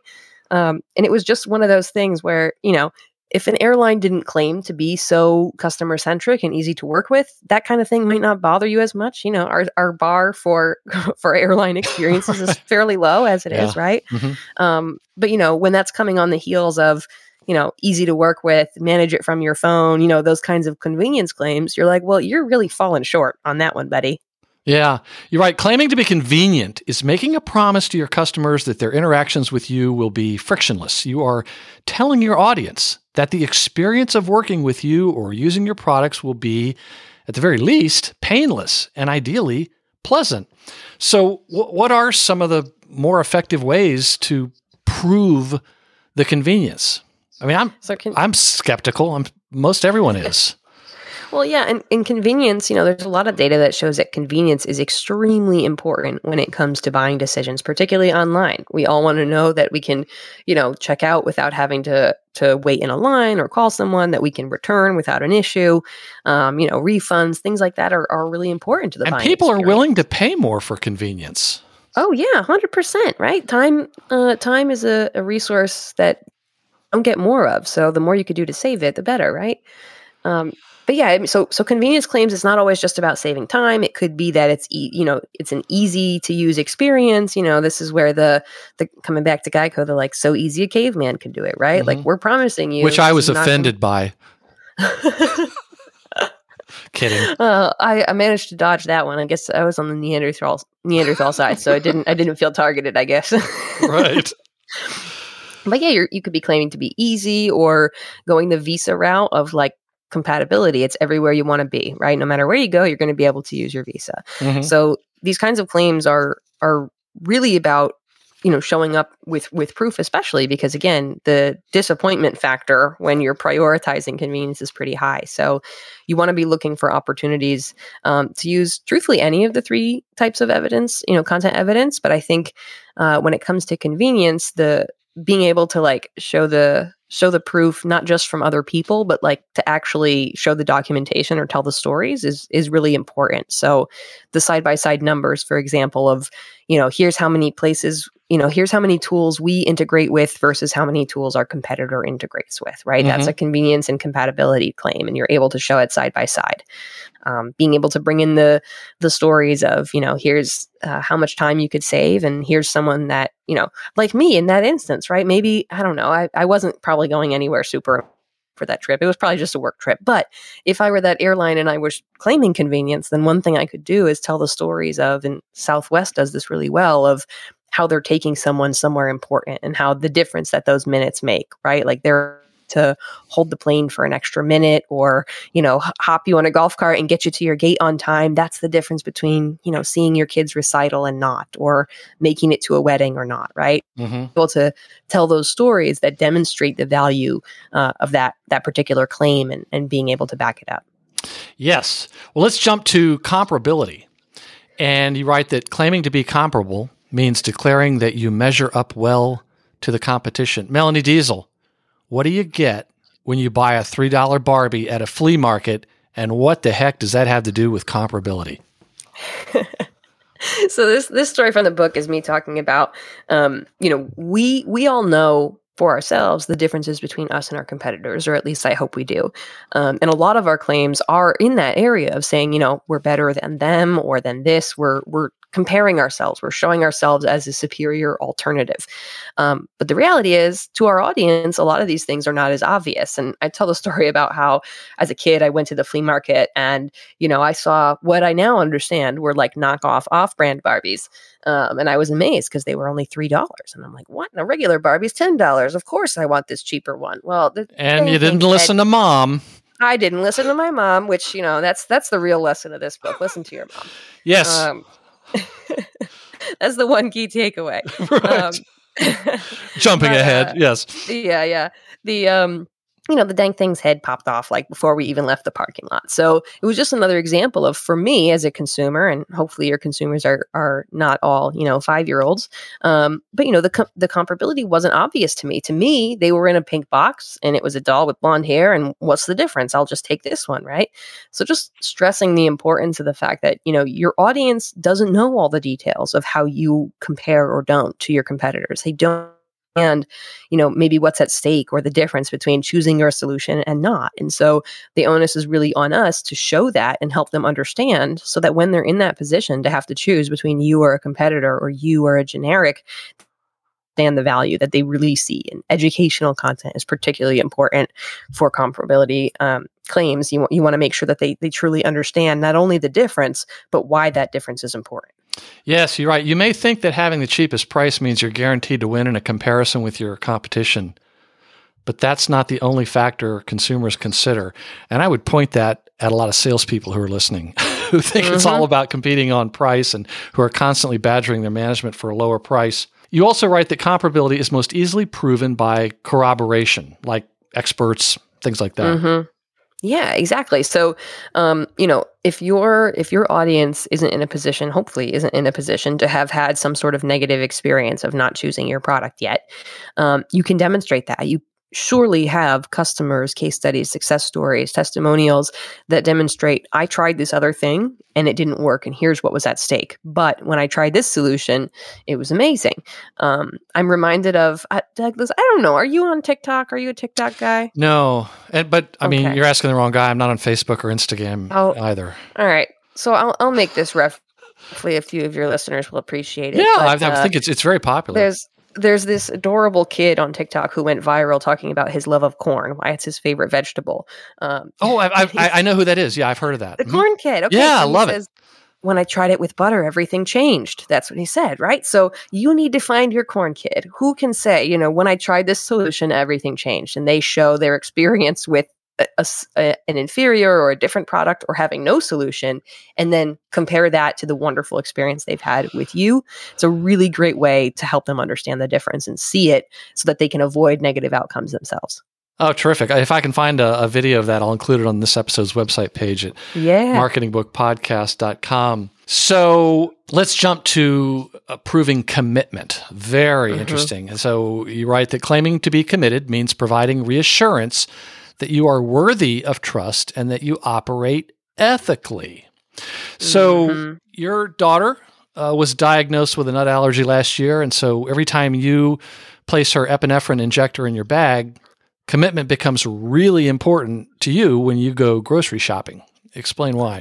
Um, and it was just one of those things where, you know, if an airline didn't claim to be so customer centric and easy to work with, that kind of thing might not bother you as much. You know, our, our bar for for airline experiences is fairly low as it yeah. is, right? Mm-hmm. Um, but you know, when that's coming on the heels of you know, easy to work with, manage it from your phone, you know, those kinds of convenience claims, you're like, well, you're really falling short on that one, buddy. Yeah, you're right. Claiming to be convenient is making a promise to your customers that their interactions with you will be frictionless. You are telling your audience that the experience of working with you or using your products will be, at the very least, painless and ideally pleasant. So, w- what are some of the more effective ways to prove the convenience? I mean, I'm so can- I'm skeptical. I'm most everyone is. Well, yeah, and, and convenience, you know, there's a lot of data that shows that convenience is extremely important when it comes to buying decisions, particularly online. We all want to know that we can, you know, check out without having to to wait in a line or call someone, that we can return without an issue. Um, you know, refunds, things like that are, are really important to the and people experience. are willing to pay more for convenience. Oh yeah, hundred percent. Right, time uh, time is a, a resource that don't get more of. So the more you could do to save it, the better. Right. Um, but yeah, so so convenience claims it's not always just about saving time. It could be that it's e- you know it's an easy to use experience. You know, this is where the the coming back to Geico, the like so easy a caveman could do it, right? Mm-hmm. Like we're promising you, which I was offended gonna- by. Kidding. Uh, I, I managed to dodge that one. I guess I was on the Neanderthal Neanderthal side, so I didn't I didn't feel targeted. I guess. right. But yeah, you you could be claiming to be easy or going the Visa route of like compatibility. It's everywhere you want to be, right? No matter where you go, you're going to be able to use your visa. Mm-hmm. So these kinds of claims are are really about you know showing up with with proof especially because again the disappointment factor when you're prioritizing convenience is pretty high so you want to be looking for opportunities um, to use truthfully any of the three types of evidence you know content evidence but i think uh, when it comes to convenience the being able to like show the show the proof not just from other people but like to actually show the documentation or tell the stories is is really important. So the side by side numbers for example of you know here's how many places you know here's how many tools we integrate with versus how many tools our competitor integrates with right? Mm-hmm. that's a convenience and compatibility claim and you're able to show it side by side. Um, being able to bring in the the stories of you know here's uh, how much time you could save and here's someone that you know like me in that instance right? Maybe i don't know i, I wasn't probably going anywhere super for that trip. It was probably just a work trip. But if i were that airline and i was claiming convenience then one thing i could do is tell the stories of and southwest does this really well of how they're taking someone somewhere important and how the difference that those minutes make right like they're to hold the plane for an extra minute or, you know, hop you on a golf cart and get you to your gate on time. That's the difference between, you know, seeing your kids recital and not, or making it to a wedding or not, right? Mm-hmm. Able to tell those stories that demonstrate the value uh, of that that particular claim and, and being able to back it up. Yes. Well, let's jump to comparability. And you write that claiming to be comparable means declaring that you measure up well to the competition. Melanie Deziel, what do you get when you buy a $3 Barbie at a flea market? And what the heck does that have to do with comparability? so this this story from the book is me talking about um, you know we we all know for ourselves the differences between us and our competitors, or at least I hope we do. Um, and a lot of our claims are in that area of saying, you know, we're better than them or than this. We're we're comparing ourselves. We're showing ourselves as a superior alternative. Um, but the reality is, to our audience, a lot of these things are not as obvious. And I tell the story about how, as a kid, I went to the flea market and, you know, I saw what I now understand were like knockoff off brand Barbies. Um, and I was amazed because they were only $3. And I'm like, what? A regular Barbie's $10. Of course I want this cheaper one. Well, the and you didn't listen to mom. I didn't listen to my mom, which you know that's that's the real lesson of this book. Listen to your mom. Yes. Um, That's the one key takeaway. Right. Um, Jumping but, ahead, uh, yes. Yeah, yeah. The um you know, the dang thing's head popped off like before we even left the parking lot. So it was just another example of, for me as a consumer, and hopefully your consumers are are not all you know five year olds. Um, but you know, the com- the comparability wasn't obvious to me. To me, they were in a pink box, and it was a doll with blonde hair. And what's the difference? I'll just take this one, right? So just stressing the importance of the fact that you know your audience doesn't know all the details of how you compare or don't to your competitors. They don't and you know maybe what's at stake or the difference between choosing your solution and not and so the onus is really on us to show that and help them understand so that when they're in that position to have to choose between you or a competitor or you or a generic understand the value that they really see and educational content is particularly important for comparability um, claims. You, you want to make sure that they, they truly understand not only the difference but why that difference is important Yes, you're right. You may think that having the cheapest price means you're guaranteed to win in a comparison with your competition, but that's not the only factor consumers consider. And I would point that at a lot of salespeople who are listening, who think mm-hmm. it's all mm-hmm. about competing on price and who are constantly badgering their management for a lower price. You also write that comparability is most easily proven by corroboration, like experts, things like that. Mm-hmm. Yeah, exactly. So, um, you know, if your if your audience isn't in a position, hopefully isn't in a position to have had some sort of negative experience of not choosing your product yet, um, you can demonstrate that. You surely have customers, case studies, success stories, testimonials that demonstrate I tried this other thing and it didn't work, and here's what was at stake. But when I tried this solution, it was amazing. Um, I'm reminded of uh, Douglas. I don't know. Are you on TikTok? Are you a TikTok guy? No, and, but I mean, you're asking the wrong guy. I'm not on Facebook or Instagram oh, either. All right, so I'll I'll make this ref. Hopefully, a few of your listeners will appreciate it. Yeah, but, I, I uh, think it's it's very popular. There's there's this adorable kid on TikTok who went viral talking about his love of corn, why it's his favorite vegetable. Um, oh, I, I, I, know who that is. Yeah, I've heard of that. The mm-hmm. corn kid. Okay, yeah, so I love says, it. When I tried it with butter, everything changed. That's what he said, right? So you need to find your corn kid. Who can say, you know, when I tried this solution, everything changed, and they show their experience with a, a, an inferior or a different product or having no solution and then compare that to the wonderful experience they've had with you it's a really great way to help them understand the difference and see it so that they can avoid negative outcomes themselves Oh, terrific. If I can find a, a, video of that, I'll include it on this episode's website page at yeah. marketingbookpodcast.com. So let's jump to proving commitment. Very mm-hmm. interesting. So you write that claiming to be committed means providing reassurance that you are worthy of trust and that you operate ethically. So, mm-hmm. your daughter uh, was diagnosed with a nut allergy last year. And so, every time you place her epinephrine injector in your bag, commitment becomes really important to you when you go grocery shopping. Explain why.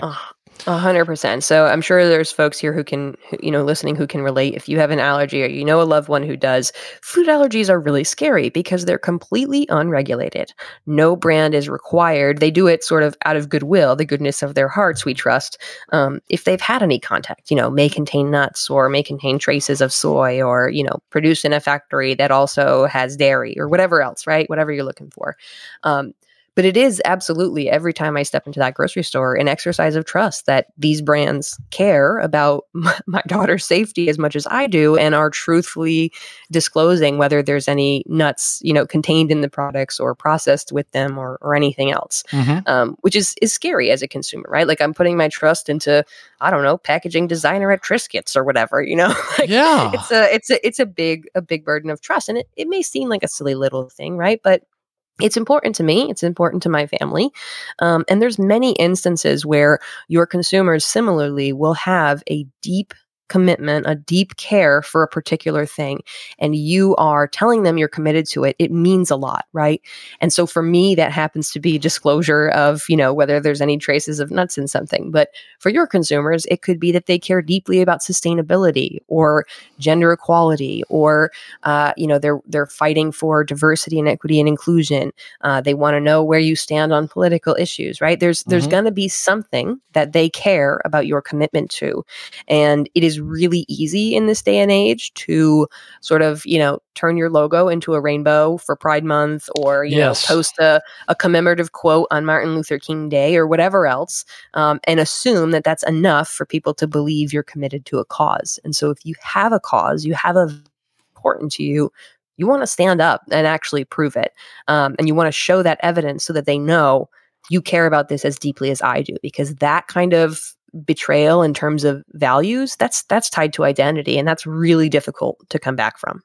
A hundred percent. So I'm sure there's folks here who can, you know, listening who can relate. If you have an allergy or you know a loved one who does, food allergies are really scary because they're completely unregulated. No brand is required. They do it sort of out of goodwill, the goodness of their hearts, we trust. Um, if they've had any contact, you know, may contain nuts or may contain traces of soy or, you know, produced in a factory that also has dairy or whatever else, right? Whatever you're looking for. Um, but it is absolutely every time I step into that grocery store an exercise of trust that these brands care about my daughter's safety as much as I do and are truthfully disclosing whether there's any nuts, you know, contained in the products or processed with them or, or anything else, mm-hmm. um, which is, is scary as a consumer, right? Like I'm putting my trust into, I don't know, packaging designer at Triscuits or whatever, you know? like yeah. It's a, it's a, it's a big, a big burden of trust. And it, it may seem like a silly little thing, right? But it's important to me it's important to my family um, and there's many instances where your consumers similarly will have a deep commitment, a deep care for a particular thing, and you are telling them you're committed to it, it means a lot, right? And so for me, that happens to be disclosure of, you know, whether there's any traces of nuts in something. But for your consumers, it could be that they care deeply about sustainability or gender equality, or uh, you know, they're they're fighting for diversity and equity and inclusion. Uh, they want to know where you stand on political issues, right? There's mm-hmm. there's going to be something that they care about your commitment to, and it is really easy in this day and age to sort of, you know, turn your logo into a rainbow for Pride Month or, you yes. know, post a, a commemorative quote on Martin Luther King Day or whatever else um, and assume that that's enough for people to believe you're committed to a cause. And so if you have a cause, you have a important to you, you want to stand up and actually prove it. Um, and you want to show that evidence so that they know you care about this as deeply as I do, because that kind of betrayal in terms of values that's that's tied to identity and that's really difficult to come back from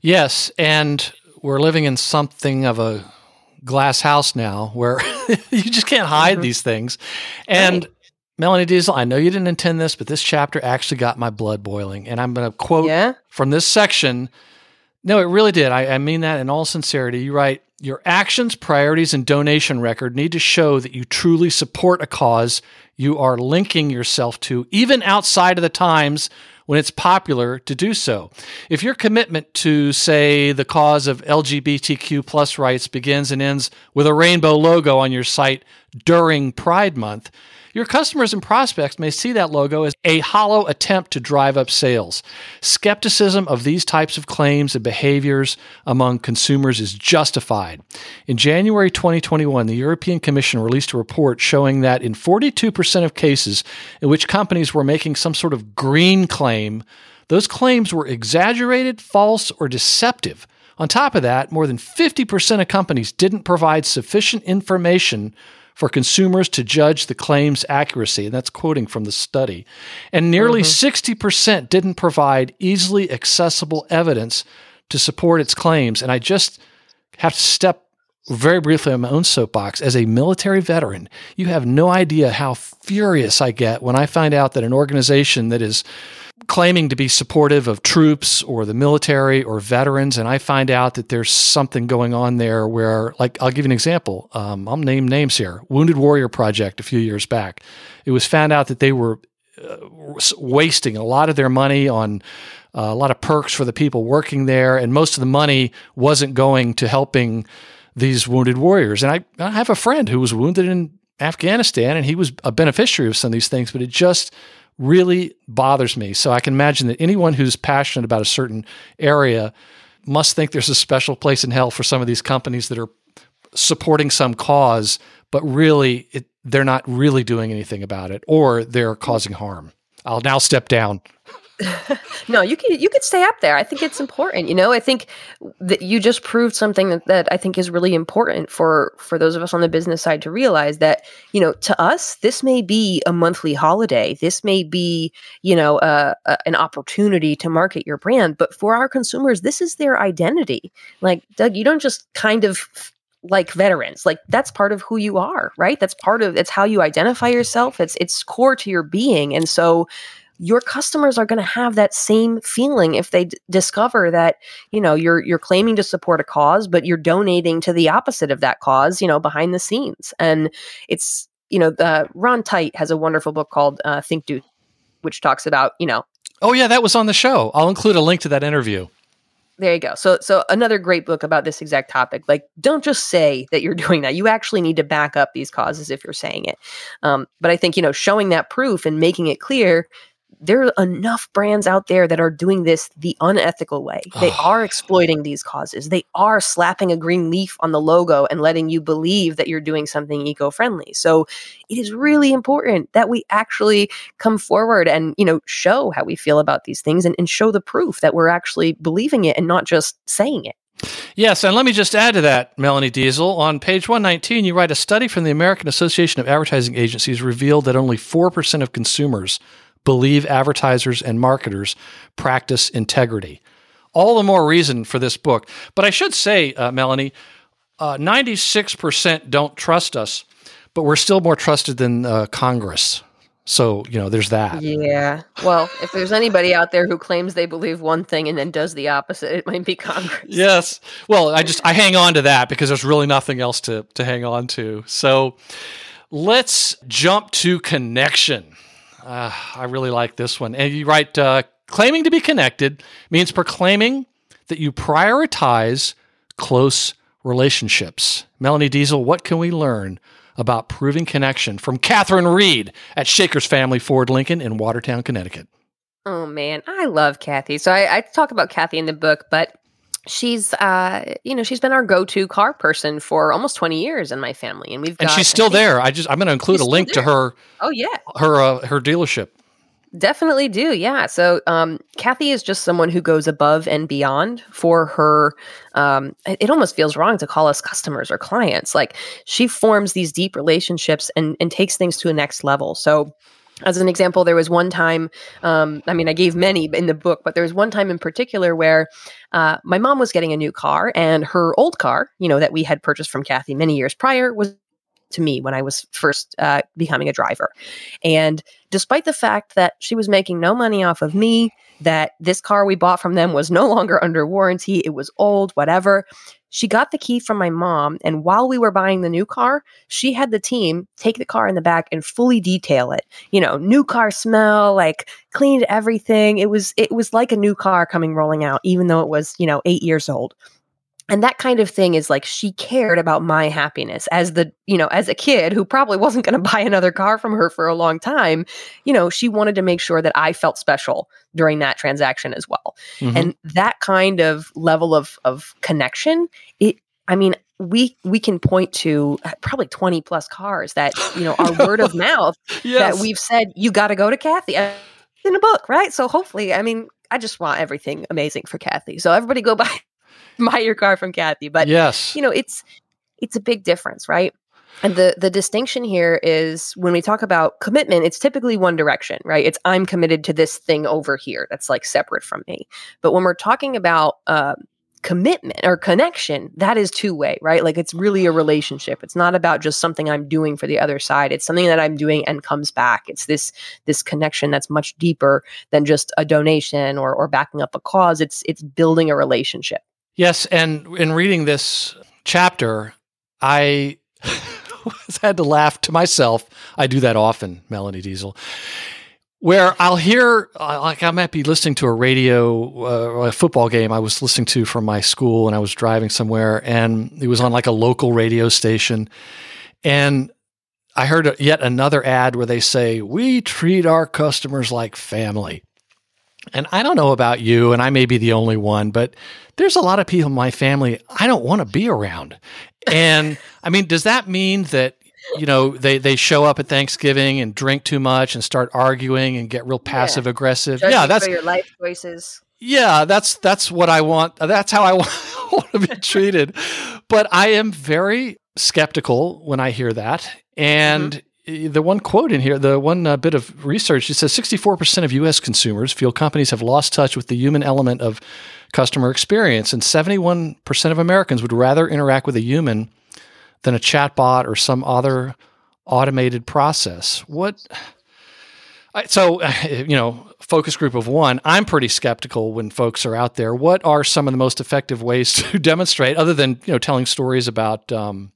yes and we're living in something of a glass house now where you just can't hide mm-hmm. these things and right. melanie deziel i know you didn't intend this but this chapter actually got my blood boiling and i'm going to quote yeah? from this section no it really did I, I mean that in all sincerity you write your actions, priorities, and donation record need to show that you truly support a cause you are linking yourself to, even outside of the times when it's popular to do so. If your commitment to, say, the cause of LGBTQ plus rights begins and ends with a rainbow logo on your site during Pride Month, your customers and prospects may see that logo as a hollow attempt to drive up sales. Skepticism of these types of claims and behaviors among consumers is justified. In January 2021, the European Commission released a report showing that in 42% of cases in which companies were making some sort of green claim, those claims were exaggerated, false, or deceptive. On top of that, more than 50% of companies didn't provide sufficient information for consumers to judge the claim's accuracy. And that's quoting from the study. And nearly mm-hmm. 60% didn't provide easily accessible evidence to support its claims. And I just have to step very briefly on my own soapbox. As a military veteran, you have no idea how furious I get when I find out that an organization that is claiming to be supportive of troops or the military or veterans, and I find out that there's something going on there where, like, I'll give you an example. Um, I'll name names here. Wounded Warrior Project a few years back. It was found out that they were uh, wasting a lot of their money on uh, a lot of perks for the people working there, and most of the money wasn't going to helping these wounded warriors. And I, I have a friend who was wounded in Afghanistan, and he was a beneficiary of some of these things, but it just really bothers me. So I can imagine that anyone who's passionate about a certain area must think there's a special place in hell for some of these companies that are supporting some cause, but really it, they're not really doing anything about it or they're causing harm. I'll now step down. no, you can you could stay up there. I think it's important. You know, I think that you just proved something that, that I think is really important for for those of us on the business side to realize that you know to us this may be a monthly holiday. This may be you know uh, an opportunity to market your brand, but for our consumers, this is their identity. Like Doug, you don't just kind of like veterans like that's part of who you are right that's part of it's how you identify yourself it's it's core to your being and so your customers are going to have that same feeling if they d- discover that you know you're you're claiming to support a cause but you're donating to the opposite of that cause you know behind the scenes and it's you know the ron tite has a wonderful book called uh, think do which talks about you know oh yeah that was on the show i'll include a link to that interview there you go. So so another great book about this exact topic. Like don't just say that you're doing that. You actually need to back up these causes if you're saying it. Um, but I think you know showing that proof and making it clear there are enough brands out there that are doing this the unethical way. They are exploiting these causes. They are slapping a green leaf on the logo and letting you believe that you're doing something eco-friendly. So it is really important that we actually come forward and, you know, show how we feel about these things and, and show the proof that we're actually believing it and not just saying it. Yes, and let me just add to that, Melanie Deziel. On page 119, you write a study from the American Association of Advertising Agencies revealed that only 4% of consumers believe advertisers and marketers practice integrity. All the more reason for this book. But I should say, uh, Melanie, uh, 96% don't trust us, but we're still more trusted than uh, Congress. So, you know, there's that. Yeah. Well, if there's anybody out there who claims they believe one thing and then does the opposite, it might be Congress. Yes. Well, I just I hang on to that because there's really nothing else to to hang on to. So, let's jump to connection. Uh, I really like this one. And you write uh, claiming to be connected means proclaiming that you prioritize close relationships. Melanie Deziel, what can we learn about proving connection from Catherine Reed at Shakers Family Ford Lincoln in Watertown, Connecticut. Oh man, I love Kathy. So I, I talk about Kathy in the book, but she's uh you know she's been our go-to car person for almost 20 years in my family and we've got, and she's still there i just i'm going to include a link to her oh yeah her uh, her dealership Definitely do. Yeah. So, um, Kathy is just someone who goes above and beyond for her. Um, it almost feels wrong to call us customers or clients. Like she forms these deep relationships and, and takes things to a next level. So, as an example, there was one time, um, I mean, I gave many in the book, but there was one time in particular where uh, my mom was getting a new car and her old car, you know, that we had purchased from Kathy many years prior was to me when I was first uh, becoming a driver. And despite the fact that she was making no money off of me, that this car we bought from them was no longer under warranty, it was old, whatever. She got the key from my mom, and while we were buying the new car, she had the team take the car in the back and fully detail it. You know, new car smell, like cleaned everything. It was it was like a new car coming rolling out, even though it was you know eight years old and that kind of thing is like she cared about my happiness as the you know as a kid who probably wasn't going to buy another car from her for a long time you know she wanted to make sure that i felt special during that transaction as well mm-hmm. and that kind of level of of connection it i mean we we can point to uh, probably 20 plus cars that you know our word of mouth yes. that we've said you got to go to kathy uh, in a book right so hopefully i mean i just want everything amazing for kathy so everybody go buy buy your car from Kathy. But yes, you know, it's it's a big difference, right? And the the distinction here is when we talk about commitment, it's typically one direction, right? It's I'm committed to this thing over here that's like separate from me. But when we're talking about uh, commitment or connection, that is two way, right? Like it's really a relationship. It's not about just something I'm doing for the other side. It's something that I'm doing and comes back. It's this this connection that's much deeper than just a donation or or backing up a cause. It's it's building a relationship. Yes, and in reading this chapter, I had to laugh to myself. I do that often, Melanie Deziel, where I'll hear, uh, like, I might be listening to a radio, uh, a football game I was listening to from my school, and I was driving somewhere, and it was on like a local radio station, and I heard yet another ad where they say, "We treat our customers like family." And I don't know about you, and I may be the only one, but there's a lot of people in my family I don't want to be around. And I mean, does that mean that you know they they show up at Thanksgiving and drink too much and start arguing and get real passive aggressive? Yeah, yeah that's your life choices. Yeah, that's that's what I want. That's how I want, to be treated. but I am very skeptical when I hear that, and. Mm-hmm the one quote in here, the one uh, bit of research, it says 64% of U.S. consumers feel companies have lost touch with the human element of customer experience, and 71% of Americans would rather interact with a human than a chatbot or some other automated process. What? So, you know, focus group of one, I'm pretty skeptical when folks are out there. What are some of the most effective ways to demonstrate, other than, you know, telling stories about, um,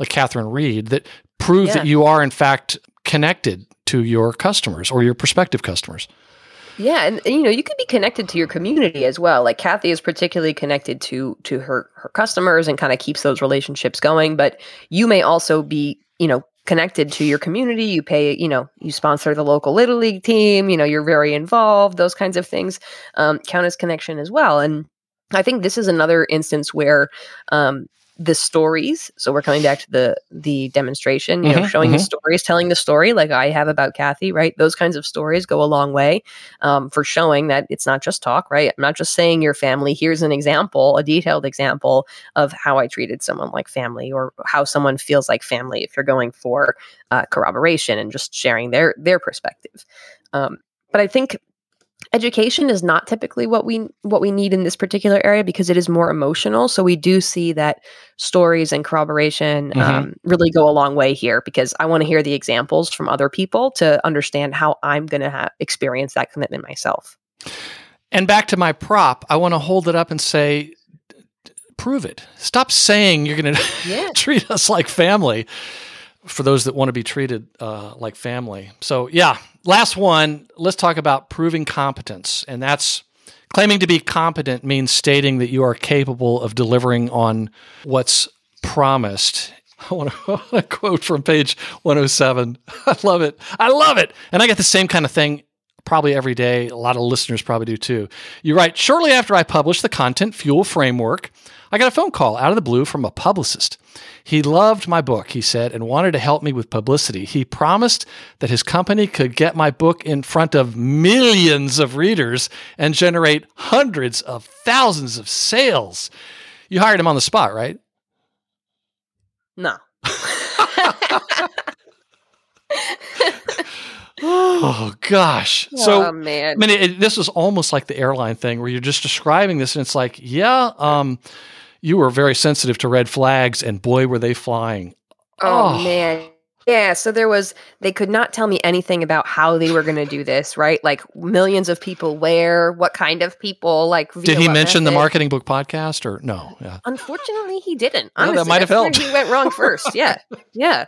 like Catherine Reed, that prove yeah. that you are, in fact, connected to your customers or your prospective customers? Yeah, and you know, you could be connected to your community as well. Like Kathy is particularly connected to to her her customers and kind of keeps those relationships going, but you may also be, you know, connected to your community. You pay, you know, you sponsor the local little league team, you know, you're very involved, those kinds of things um, count as connection as well. And I think this is another instance where um, the stories so we're coming back to the the demonstration you mm-hmm, know showing mm-hmm. the stories telling the story like i have about kathy right those kinds of stories go a long way um, for showing that it's not just talk right i'm not just saying your family here's an example a detailed example of how i treated someone like family or how someone feels like family if you're going for uh, corroboration and just sharing their their perspective um, but i think education is not typically what we what we need in this particular area because it is more emotional. So we do see that stories and corroboration Mhm. um, really go a long way here because I want to hear the examples from other people to understand how I'm going to ha- experience that commitment myself. And back to my prop, I want to hold it up and say, prove it. Stop saying you're going to Yeah. treat us like family for those that want to be treated uh, like family. So, yeah, last one, let's talk about proving competence. And that's claiming to be competent means stating that you are capable of delivering on what's promised. I want to quote from page 107. I love it. I love it. And I get the same kind of thing probably every day. A lot of listeners probably do too. You write, shortly after I published the Content Fuel Framework, I got a phone call out of the blue from a publicist. He loved my book, he said, and wanted to help me with publicity. He promised that his company could get my book in front of millions of readers and generate hundreds of thousands of sales. You hired him on the spot, right? No. Oh, gosh. So, oh man. I mean, it, it- this was almost like the airline thing where you're just describing this, and it's like, yeah, um, you were very sensitive to red flags, and boy, were they flying. Oh, Oh. man. Yeah, so there was they could not tell me anything about how they were going to do this, right? Like millions of people where, what kind of people, like Did he mention the marketing book podcast or no? Yeah. Unfortunately, he didn't. Well, that might have helped. He went wrong first. Yeah, yeah.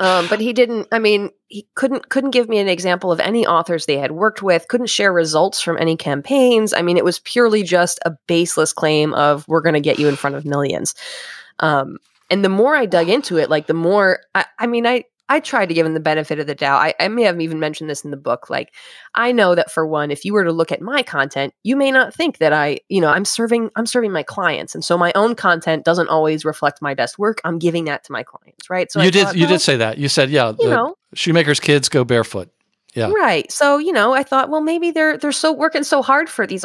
Um, but he didn't. I mean, he couldn't couldn't give me an example of any authors they had worked with. Couldn't share results from any campaigns. I mean, it was purely just a baseless claim of we're going to get you in front of millions. Um, and the more I dug into it, like the more I, I mean, I I tried to give him the benefit of the doubt. I, I may have even mentioned this in the book. Like, I know that for one, if you were to look at my content, you may not think that I, you know, I'm serving I'm serving my clients, and so my own content doesn't always reflect my best work. I'm giving that to my clients, right? So I you did. thought, you did say that. You said, yeah, you the know, shoemakers' kids go barefoot. Yeah. right. So you know, I thought, well, maybe they're they're so working so hard for these.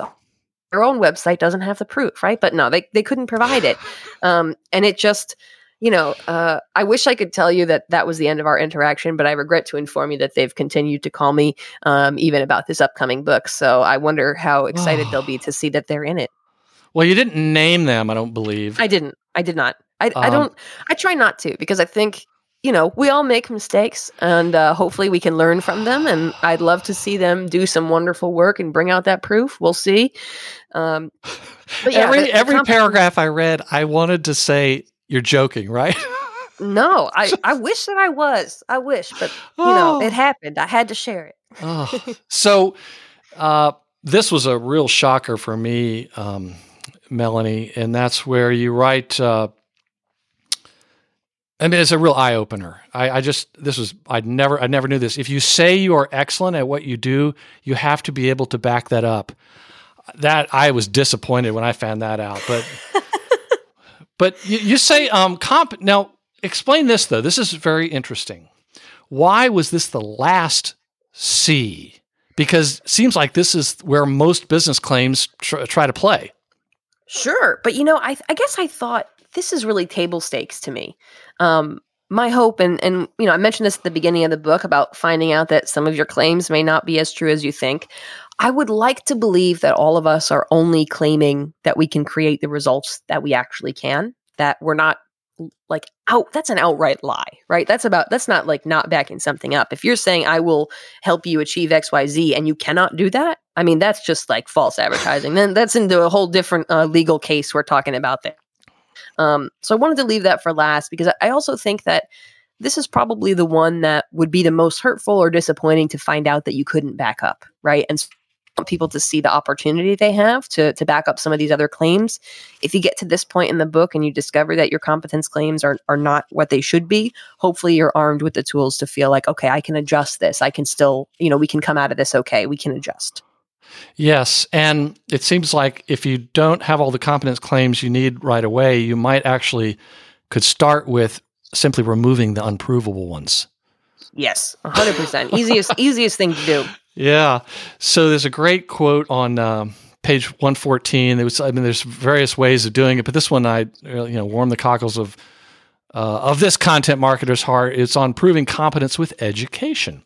Their own website doesn't have the proof, right? But no, they they couldn't provide it, um, and it just. You know, uh, I wish I could tell you that that was the end of our interaction, but I regret to inform you that they've continued to call me um, even about this upcoming book. So I wonder how excited they'll be to see that they're in it. Well, you didn't name them. I don't believe. I didn't. I did not. I, I Um, don't. I try not to because I think you know we all make mistakes, and uh, hopefully we can learn from them. And I'd love to see them do some wonderful work and bring out that proof. We'll see. Um, but yeah, every every paragraph I read, I wanted to say you're joking, right? No, I I wish that I was. I wish, but you know Oh. it happened. I had to share it. Oh. so uh, this was a real shocker for me, um, Melanie, and that's where you write. Uh, I mean, it's a real eye opener. I, I just this was I never I never knew this. If you say you are excellent at what you do, you have to be able to back that up. That I was disappointed when I found that out, but but you, you say um comp now. Explain this though. This is very interesting. Why was this the last C? Because it seems like this is where most business claims tr- try to play. Sure, but you know, I I guess I thought this is really table stakes to me. Um, my hope, and and you know, I mentioned this at the beginning of the book about finding out that some of your claims may not be as true as you think. I would like to believe that all of us are only claiming that we can create the results that we actually can. That we're not like out. That's an outright lie, right? That's about. That's not like not backing something up. If you're saying I will help you achieve X, Y, Z, and you cannot do that, I mean, that's just like false advertising. then that's into a whole different uh, legal case we're talking about there. Um, so I wanted to leave that for last because I- also think that this is probably the one that would be the most hurtful or disappointing to find out that you couldn't back up, right? And want people to see the opportunity they have to to back up some of these other claims. If you get to this point in the book and you discover that your competence claims are are not what they should be, hopefully you're armed with the tools to feel like, okay, I can adjust this. I can still, you know, we can come out of this okay. We can adjust. Yes, and it seems like if you don't have all the competence claims you need right away, you might actually could start with simply removing the unprovable ones. Yes, 100%. easiest easiest thing to do. Yeah. So there's a great quote on um, page 114. There was, I mean, there's various ways of doing it, but this one I, uh, you know, warmed the cockles of uh, of this content marketer's heart. It's on proving competence with education.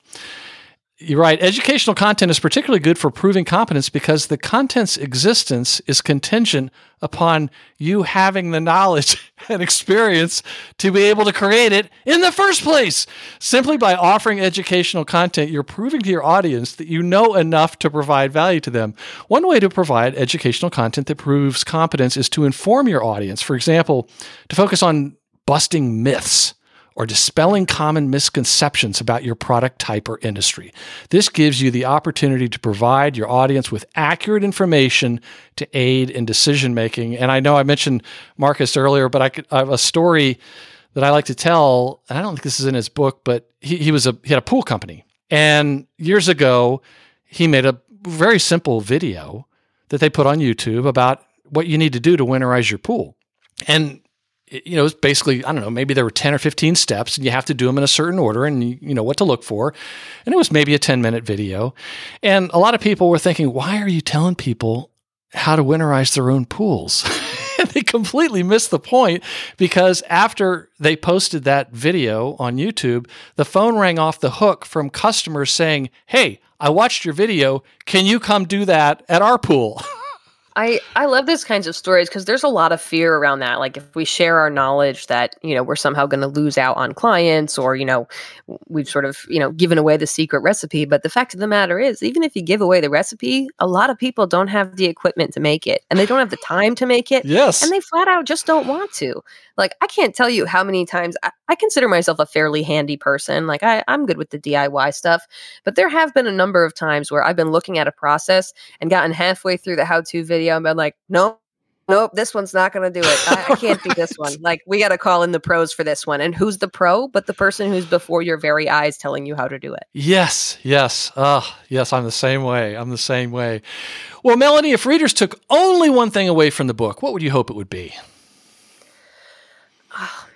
You're right. Educational content is particularly good for proving competence because the content's existence is contingent upon you having the knowledge and experience to be able to create it in the first place. Simply by offering educational content, you're proving to your audience that you know enough to provide value to them. One way to provide educational content that proves competence is to inform your audience. For example, to focus on busting myths or dispelling common misconceptions about your product type or industry. This gives you the opportunity to provide your audience with accurate information to aid in decision making. And I know I mentioned Marcus earlier, but I, could, I have a story that I like to tell, and I don't think this is in his book, but he, he was a he had a pool company. And years ago, he made a very simple video that they put on YouTube about what you need to do to winterize your pool. And you know, it's basically, I don't know, maybe there were 10 or 15 steps and you have to do them in a certain order and you, know what to look for. And it was maybe a 10 minute video. And a lot of people were thinking, why are you telling people how to winterize their own pools? and they completely missed the point because after they posted that video on YouTube, the phone rang off the hook from customers saying, Hey, I watched your video. Can you come do that at our pool? I I love these kinds of stories because there's a lot of fear around that. Like if we share our knowledge that you know we're somehow going to lose out on clients, or you know we've sort of you know given away the secret recipe. But the fact of the matter is, even if you give away the recipe, a lot of people don't have the equipment to make it, and they don't have the time to make it. Yes, and they flat out just don't want to. Like I can't tell you how many times I, I consider myself a fairly handy person. Like I, I'm good with the DIY stuff, but there have been a number of times where I've been looking at a process and gotten halfway through the how-to video and been like, nope, nope, this one's not going to do it. I, I can't do this one. Like, we got to call in the pros for this one. And who's the pro? But the person who's before your very eyes telling you how to do it. Yes, yes. Uh, yes, I'm the same way. I'm the same way. Well, Melanie, if readers took only one thing away from the book, what would you hope it would be?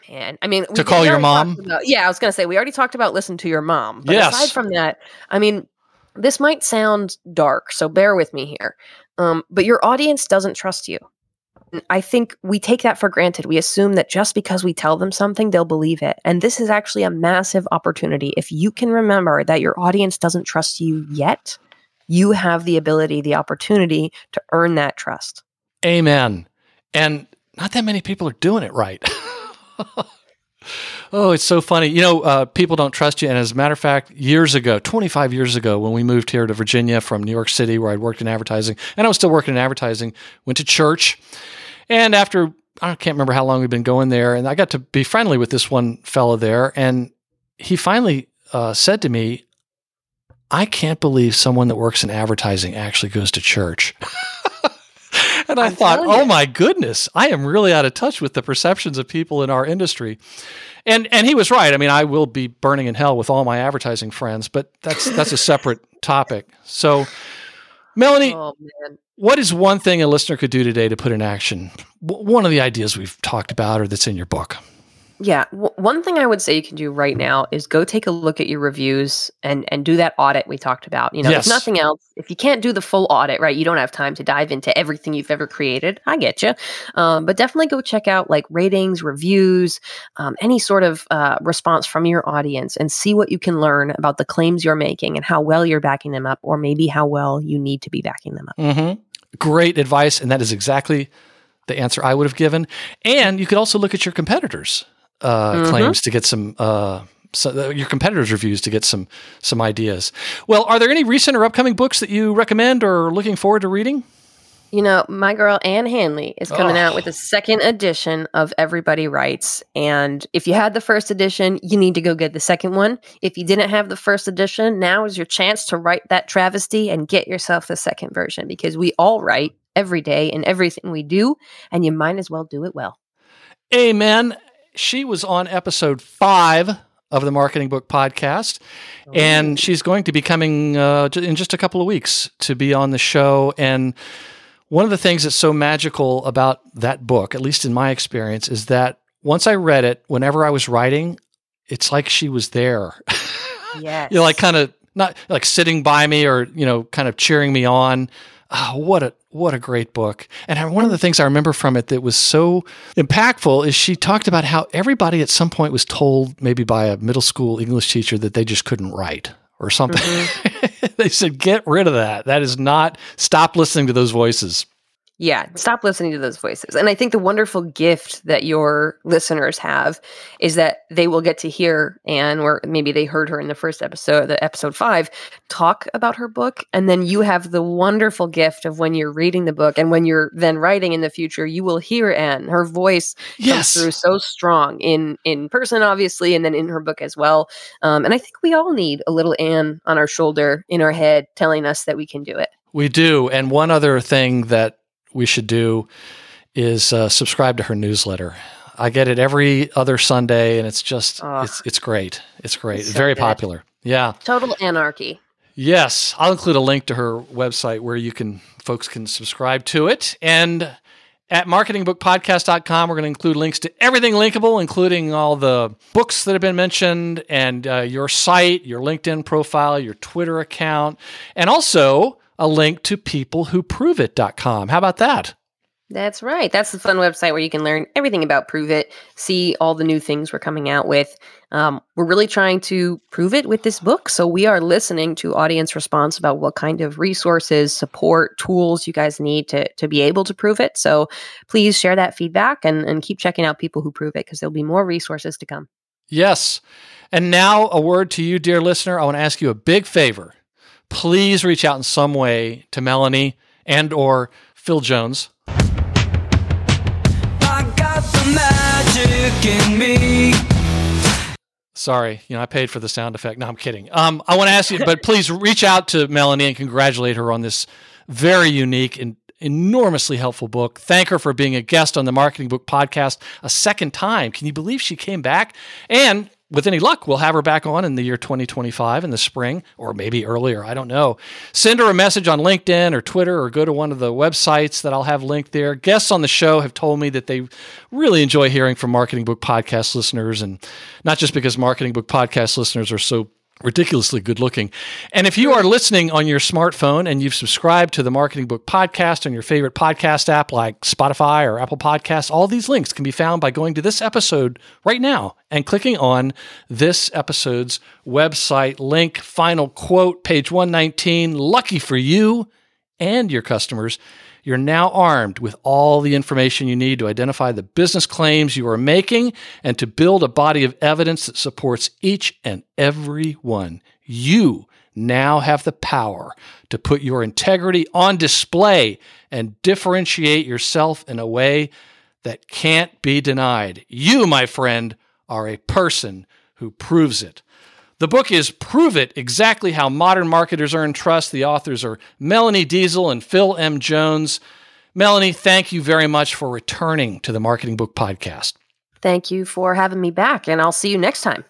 Man. I mean, to call your mom? About, yeah, I was going to say, we already talked about listen to your mom. But yes. aside from that, I mean, this might sound dark, so bear with me here. Um, but your audience doesn't trust you. I think we take that for granted. We assume that just because we tell them something, they'll believe it. And this is actually a massive opportunity. If you can remember that your audience doesn't trust you yet, you have the ability, the opportunity to earn that trust. Amen. And not that many people are doing it right. oh, it's so funny. You know, uh, people don't trust you. And as a matter of fact, years ago, 25 years ago, when we moved here to Virginia from New York City, where I'd worked in advertising, and I was still working in advertising, went to church. And after, I can't remember how long we've been going there, and I got to be friendly with this one fellow there. And he finally uh, said to me, I can't believe someone that works in advertising actually goes to church. and I I'm thought, oh my goodness, I am really out of touch with the perceptions of people in our industry. And and he was right. I mean, I will be burning in hell with all my advertising friends, but that's that's a separate topic. So, Melanie, oh, what is one thing a listener could do today to put in action one of the ideas we've talked about or that's in your book? Yeah, w- one thing I would say you can do right now is go take a look at your reviews and and do that audit we talked about. You know, yes. if nothing else, if you can't do the full audit, right, you don't have time to dive into everything you've ever created. I get you, um, but definitely go check out like ratings, reviews, um, any sort of uh, response from your audience, and see what you can learn about the claims you're making and how well you're backing them up, or maybe how well you need to be backing them up. Mm-hmm. Great advice, and that is exactly the answer I would have given. And you could also look at your competitors uh, mm-hmm. claims to get some uh, so, uh, your competitors' reviews to get some some ideas. Well, are there any recent or upcoming books that you recommend or looking forward to reading? You know, my girl Ann Handley is coming oh. out with a second edition of Everybody Writes. And if you had the first edition, you need to go get the second one. If you didn't have the first edition, now is your chance to write that travesty and get yourself the second version because we all write every day in everything we do, and you might as well do it well. Amen she was on episode five of the Marketing Book Podcast, oh. and she's going to be coming uh, in just a couple of weeks to be on the show. And one of the things that's so magical about that book, at least in my experience, is that once I read it, whenever I was writing, it's like she was there. Yes. you know, like kind of not like sitting by me or, you know, kind of cheering me on. Oh, what a what a great book. And one of the things I remember from it that was so impactful is she talked about how everybody at some point was told, maybe by a middle school English teacher, that they just couldn't write, or something. Mm-hmm. they said, get rid of that. That is not, stop listening to those voices. Yeah, stop listening to those voices. And I think the wonderful gift that your listeners have is that they will get to hear Ann, or maybe they heard her in the first episode, the episode five, talk about her book. And then you have the wonderful gift of when you're reading the book and when you're then writing in the future, you will hear Ann. Her voice yes. comes through so strong in in person, obviously, and then in her book as well. Um, and I think we all need a little Ann on our shoulder, in our head, telling us that we can do it. We do. And one other thing that we should do is uh, subscribe to her newsletter. I get it every other Sunday, and it's just oh, it's it's great. It's great. It's so very good. popular. Yeah. Total anarchy. Yes, I'll include a link to her website where you can folks can subscribe to it. And at marketingbookpodcast.com, we're going to include links to everything linkable, including all the books that have been mentioned and uh, your site, your LinkedIn profile, your Twitter account, and also a link to peoplewhoproveit.com. How about that? That's right. That's the fun website where you can learn everything about Prove It, see all the new things we're coming out with. Um, we're really trying to prove it with this book. So we are listening to audience response about what kind of resources, support, tools you guys need to, to be able to prove it. So please share that feedback and, and keep checking out people who prove it because there'll be more resources to come. Yes. And now a word to you, dear listener. I want to ask you a big favor please reach out in some way to Melanie and or Phil Jones. Sorry, you know I paid for the sound effect. No, I'm kidding. Um, I want to ask you, but please reach out to Melanie and congratulate her on this very unique and enormously helpful book. Thank her for being a guest on the Marketing Book Podcast a second time. Can you believe she came back? And with any luck, we'll have her back on in the year 2025 in the spring, or maybe earlier. I don't know. Send her a message on LinkedIn or Twitter, or go to one of the websites that I'll have linked there. Guests on the show have told me that they really enjoy hearing from Marketing Book Podcast listeners, and not just because Marketing Book Podcast listeners are so ridiculously good looking. And if you are listening on your smartphone and you've subscribed to the Marketing Book Podcast on your favorite podcast app like Spotify or Apple Podcasts, all these links can be found by going to this episode right now and clicking on this episode's website link. Final quote, page 119. Lucky for you and your customers you're now armed with all the information you need to identify the business claims you are making and to build a body of evidence that supports each and every one. You now have the power to put your integrity on display and differentiate yourself in a way that can't be denied. You, my friend, are a person who proves it. The book is Prove It Exactly How Modern Marketers Earn Trust. The authors are Melanie Deziel and Phil M. Jones. Melanie, thank you very much for returning to the Marketing Book Podcast. Thank you for having me back, and I'll see you next time.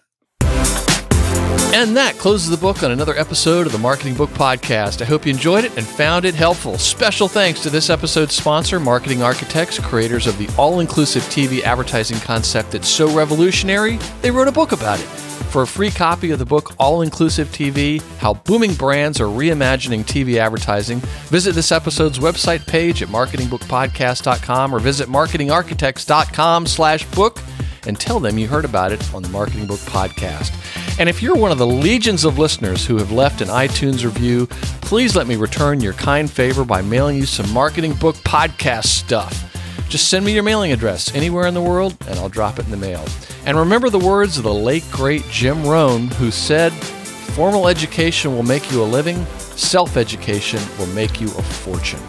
And that closes the book on another episode of the Marketing Book Podcast. I hope you enjoyed it and found it helpful. Special thanks to this episode's sponsor, Marketing Architects, creators of the all inclusive TV advertising concept that's so revolutionary, they wrote a book about it. For a free copy of the book All Inclusive TV How Booming Brands Are Reimagining TV Advertising, visit this episode's website page at marketingbookpodcast.com or visit marketingarchitects.com slash book and tell them you heard about it on the Marketing Book Podcast. And if you're one of the legions of listeners who have left an iTunes review, please let me return your kind favor by mailing you some Marketing Book Podcast stuff. Just send me your mailing address anywhere in the world and I'll drop it in the mail. And remember the words of the late, great Jim Rohn, who said, Formal education will make you a living, self education will make you a fortune.